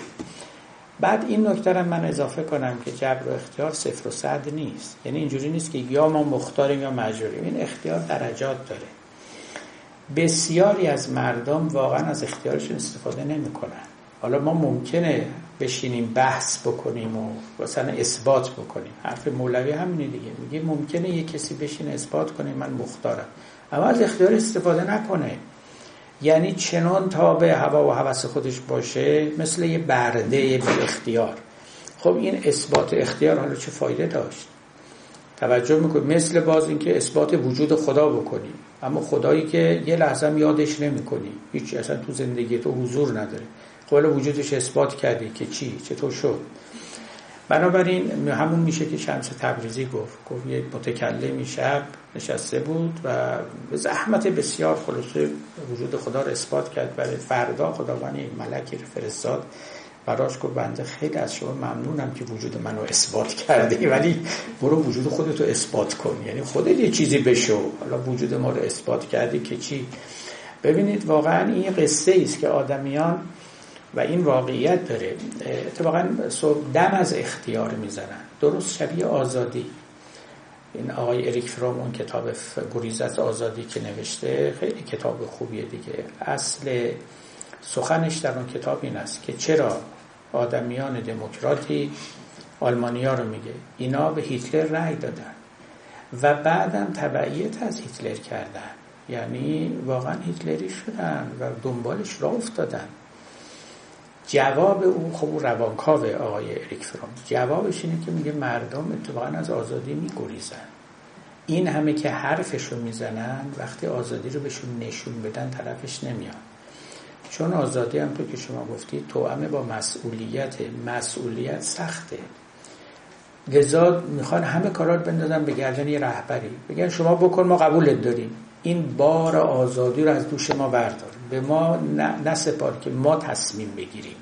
بعد این نکته من اضافه کنم که جبر و اختیار صفر و صد نیست. یعنی اینجوری نیست که یا ما مختاریم یا مجبوریم. این اختیار درجات داره. بسیاری از مردم واقعا از اختیارشون استفاده نمی‌کنن. حالا ما ممکنه بشینیم بحث بکنیم و مثلا اثبات بکنیم. حرف مولوی همینه دیگه. میگه ممکنه یه کسی بشینه اثبات کنه من مختارم. اما از اختیار استفاده نکنه. یعنی چنان به هوا و هوس خودش باشه مثل یه برده به اختیار. خب این اثبات اختیار حالا چه فایده داشت؟ توجه می‌کنی؟ مثل باز اینکه اثبات وجود خدا بکنی. اما خدایی که یه لحظه یادش نمی‌کنی. هیچ اصلا تو زندگی تو حضور نداره. خب وجودش اثبات کردی که چی چطور شد. بنابراین همون میشه که شمس تبریزی گفت. گفت یک متکلمی شب نشسته بود و به زحمت بسیار خلاصه وجود خدا رو اثبات کرد. برای فردا خداوند یک ملکی رو فرستاد براش گفت بنده خیلی از شما ممنونم که وجود منو اثبات کردی ولی برو وجود خودتو اثبات کن. یعنی خودت یه چیزی بشو. حالا وجود ما رو اثبات کردی که چی؟ ببینید واقعا این قصه است که آدمیان و این واقعیت داره اتفاقا دم از اختیار می‌زنن. درست شبیه آزادی. این آقای اریک فروم اون کتاب گریز از آزادی که نوشته خیلی کتاب خوبیه دیگه. اصل سخنش در اون کتاب این است که چرا آدمیان دموکراتی آلمانیا رو میگه؟ اینا به هیتلر رأی دادن و بعدم تبعیت از هیتلر کردن. یعنی واقعا هیتلری شدن و دنبالش را افتادن. جواب او خب روانکاو آقای اریک فروم. جوابش اینه که میگه مردم اتفاقا از آزادی میگریزن. این همه که حرفشو می‌زنن وقتی آزادی رو بهشون نشون بدن طرفش نمیان. چون آزادی هم تو که شما گفتی توامه با مسئولیت مسئولیت سخته. لذا می‌خوان همه کارات بندازن به گردن یه رهبری. بگن شما بکن ما قبولت داریم. این بار آزادی رو از دوش ما بردار. به ما نسپار که ما تصمیم بگیریم.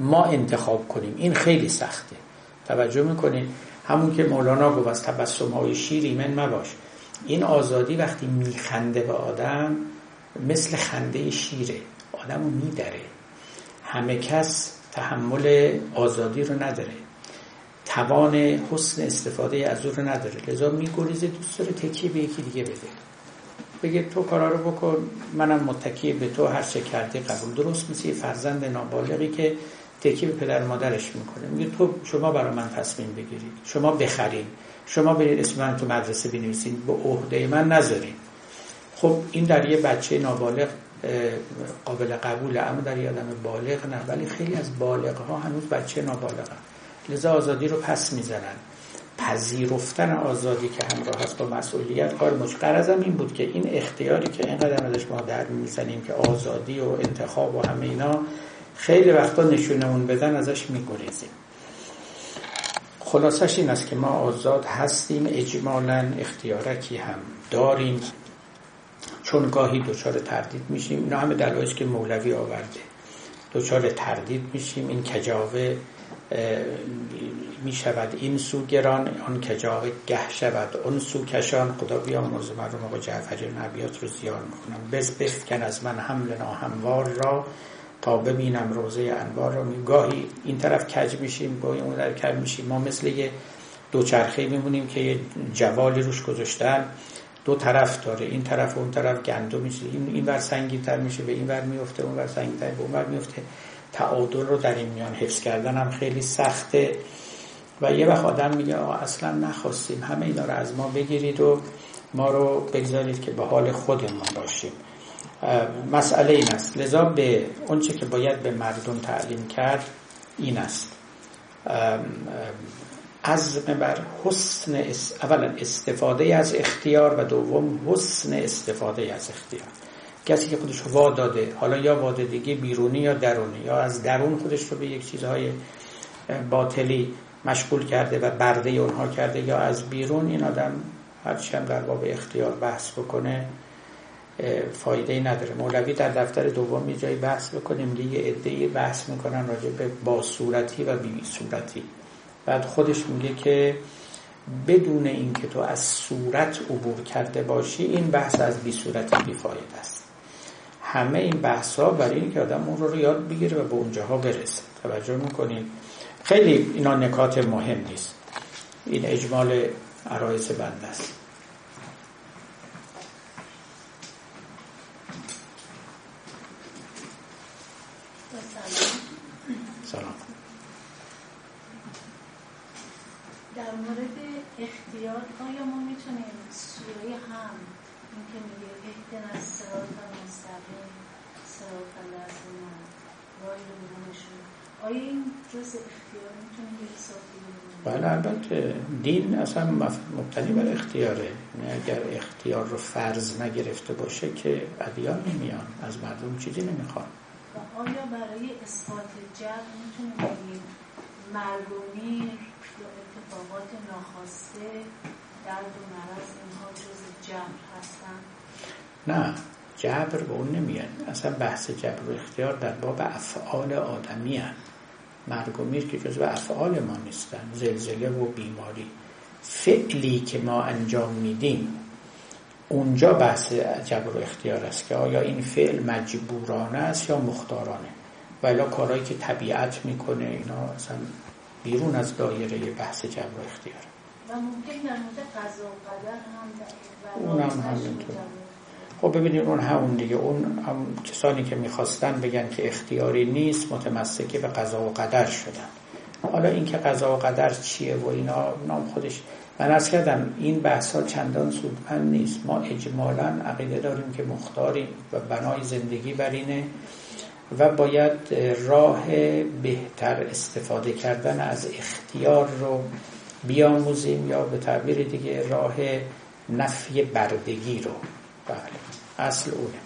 ما انتخاب کنیم. این خیلی سخته. توجه می‌کنید همون که مولانا گفت از تبسم های شیر ایمن مباش. این آزادی وقتی میخنده به آدم مثل خنده شیره. آدم رو میدره. همه کس تحمل آزادی رو نداره. توان حسن استفاده از او رو نداره. لذا میگریزه دوست داره تکیه به یکی دیگه بده. بگه تو کارا رو بکن. منم متکی به تو هر چه کردی قبول. درست مثل فرزند نابالغی که تکیه به پدر مادرش می‌کنه. میگه تو شما برای من تصمیم بگیرید شما بخرید شما برید اسم من تو مدرسه بنویسید به عهده من نذارید خب این در یه بچه نابالغ قابل قبوله. اما در یه آدم بالغ نه. ولی خیلی از بالغ ها هنوز بچه نابالغ لذا آزادی رو پس می‌زنن. پذیرفتن آزادی که همراه هست با مسئولیت کار مشقر ازم این بود که این اختیاری که اینقدر ازش ما در می‌زنیم که آزادی و انتخاب و همه اینا خیلی وقتا نشونمون بدن ازش میگریزیم. خلاصش این است که ما آزاد هستیم اجمالا اختیارکی هم داریم. چون گاهی دچار تردید میشیم اینا همه دلایلی که مولوی آورده. دچار تردید میشیم این کجاوه می شود این سو گران آن کجاوه گه شود اون سو کشان. خدا بیا موضوع مردم آقا جعفری نبیات رو زیار می‌کنم. بس بفکن از من حمل ناهموار را تا ببینم روزه انوار را. گاهی این طرف کج میشیم گاهی اون در کج میشیم. ما مثل یه دوچرخه میمونیم که یه جوالی روش گذاشتن. دو طرف داره این طرف و اون طرف گندو میشه. این این ور سنگین تر میشه به این ور میفته اون ور سنگین تر به اون ور میفته تعادل رو در این میان حفظ کردن هم خیلی سخته. و یه وقت آدم میگه آقا اصلا نخواستیم همه اینا رو از ما بگیرید و ما رو بگذارید که به حال خودمون باشیم. مسئله این است. لذا به اونچه که باید به مردم تعلیم کرد این است. عزم بر حسن اولا استفاده از اختیار و دوم حسن استفاده از اختیار. کسی که خودش وا داده حالا یا وادادگی بیرونی یا درونی یا از درون خودش رو به یک چیزهای باطلی مشغول کرده و برده اونها کرده یا از بیرون این آدم هرچی هم در باب اختیار بحث بکنه فایده ای نداره. مولوی در دفتر دوم یه بحث بکنیم میگه یه عده بحث می‌کنن راجع به با صورتی و بی صورتی بعد خودش میگه که بدون اینکه تو از صورت عبور کرده باشی این بحث از بی صورتی بی فایده است. همه این بحث ها برای اینکه آدم اون رو یاد بگیره و به اونجاها برسه. توجه می‌کنید خیلی اینا نکات مهم نیست. این اجمال عرایز بند است. سلام. در مورد اختیار آیا ما می‌تونیم سوره هم این که میگه اهدن از سرات مستقیم سرات الذین غیر آیا این جز اختیار می‌تونیم به حساب بله البته دین اصلا مبتنی بر اختیاره. یعنی اگر اختیار رو فرض نگرفته باشه که ادیان نمیان از مردم چیزی نمی‌خوان. آیا برای اثبات جبر می‌تونیم بگیم مرگ و میر یا اتفاقات ناخواسته درد و مرض اینها جز جبر هستن؟ نه جبر به اون نمیان اصلا بحث جبر و اختیار در باب افعال آدمی هست. مرگ و میر که جزو افعال ما نیستن. زلزله و بیماری. فعلی که ما انجام میدیم اونجا بحث جبر و اختیار است که آیا این فعل مجبورانه است یا مختارانه؟ ولی کارهایی که طبیعت می‌کنه اینا اصلا بیرون از دایره بحث جبر و اختیار. و ممکن مورد قضا و قدر هم اونم همینطور. خب ببینید اون همون دیگه. اون هم کسانی که می‌خواستن بگن که اختیاری نیست متمسکه به قضا و قدر شدن. حالا این که قضا و قدر چیه و اینا نام خودش من از کردم این بحث ها چندان سودمند نیست. ما اجمالا عقیده داریم که مختاریم و بنای زندگی بر اینه و باید راه بهتر استفاده کردن از اختیار رو بیاموزیم یا به تعبیر دیگه راه نفی بردگی رو. بله. اصل اونه.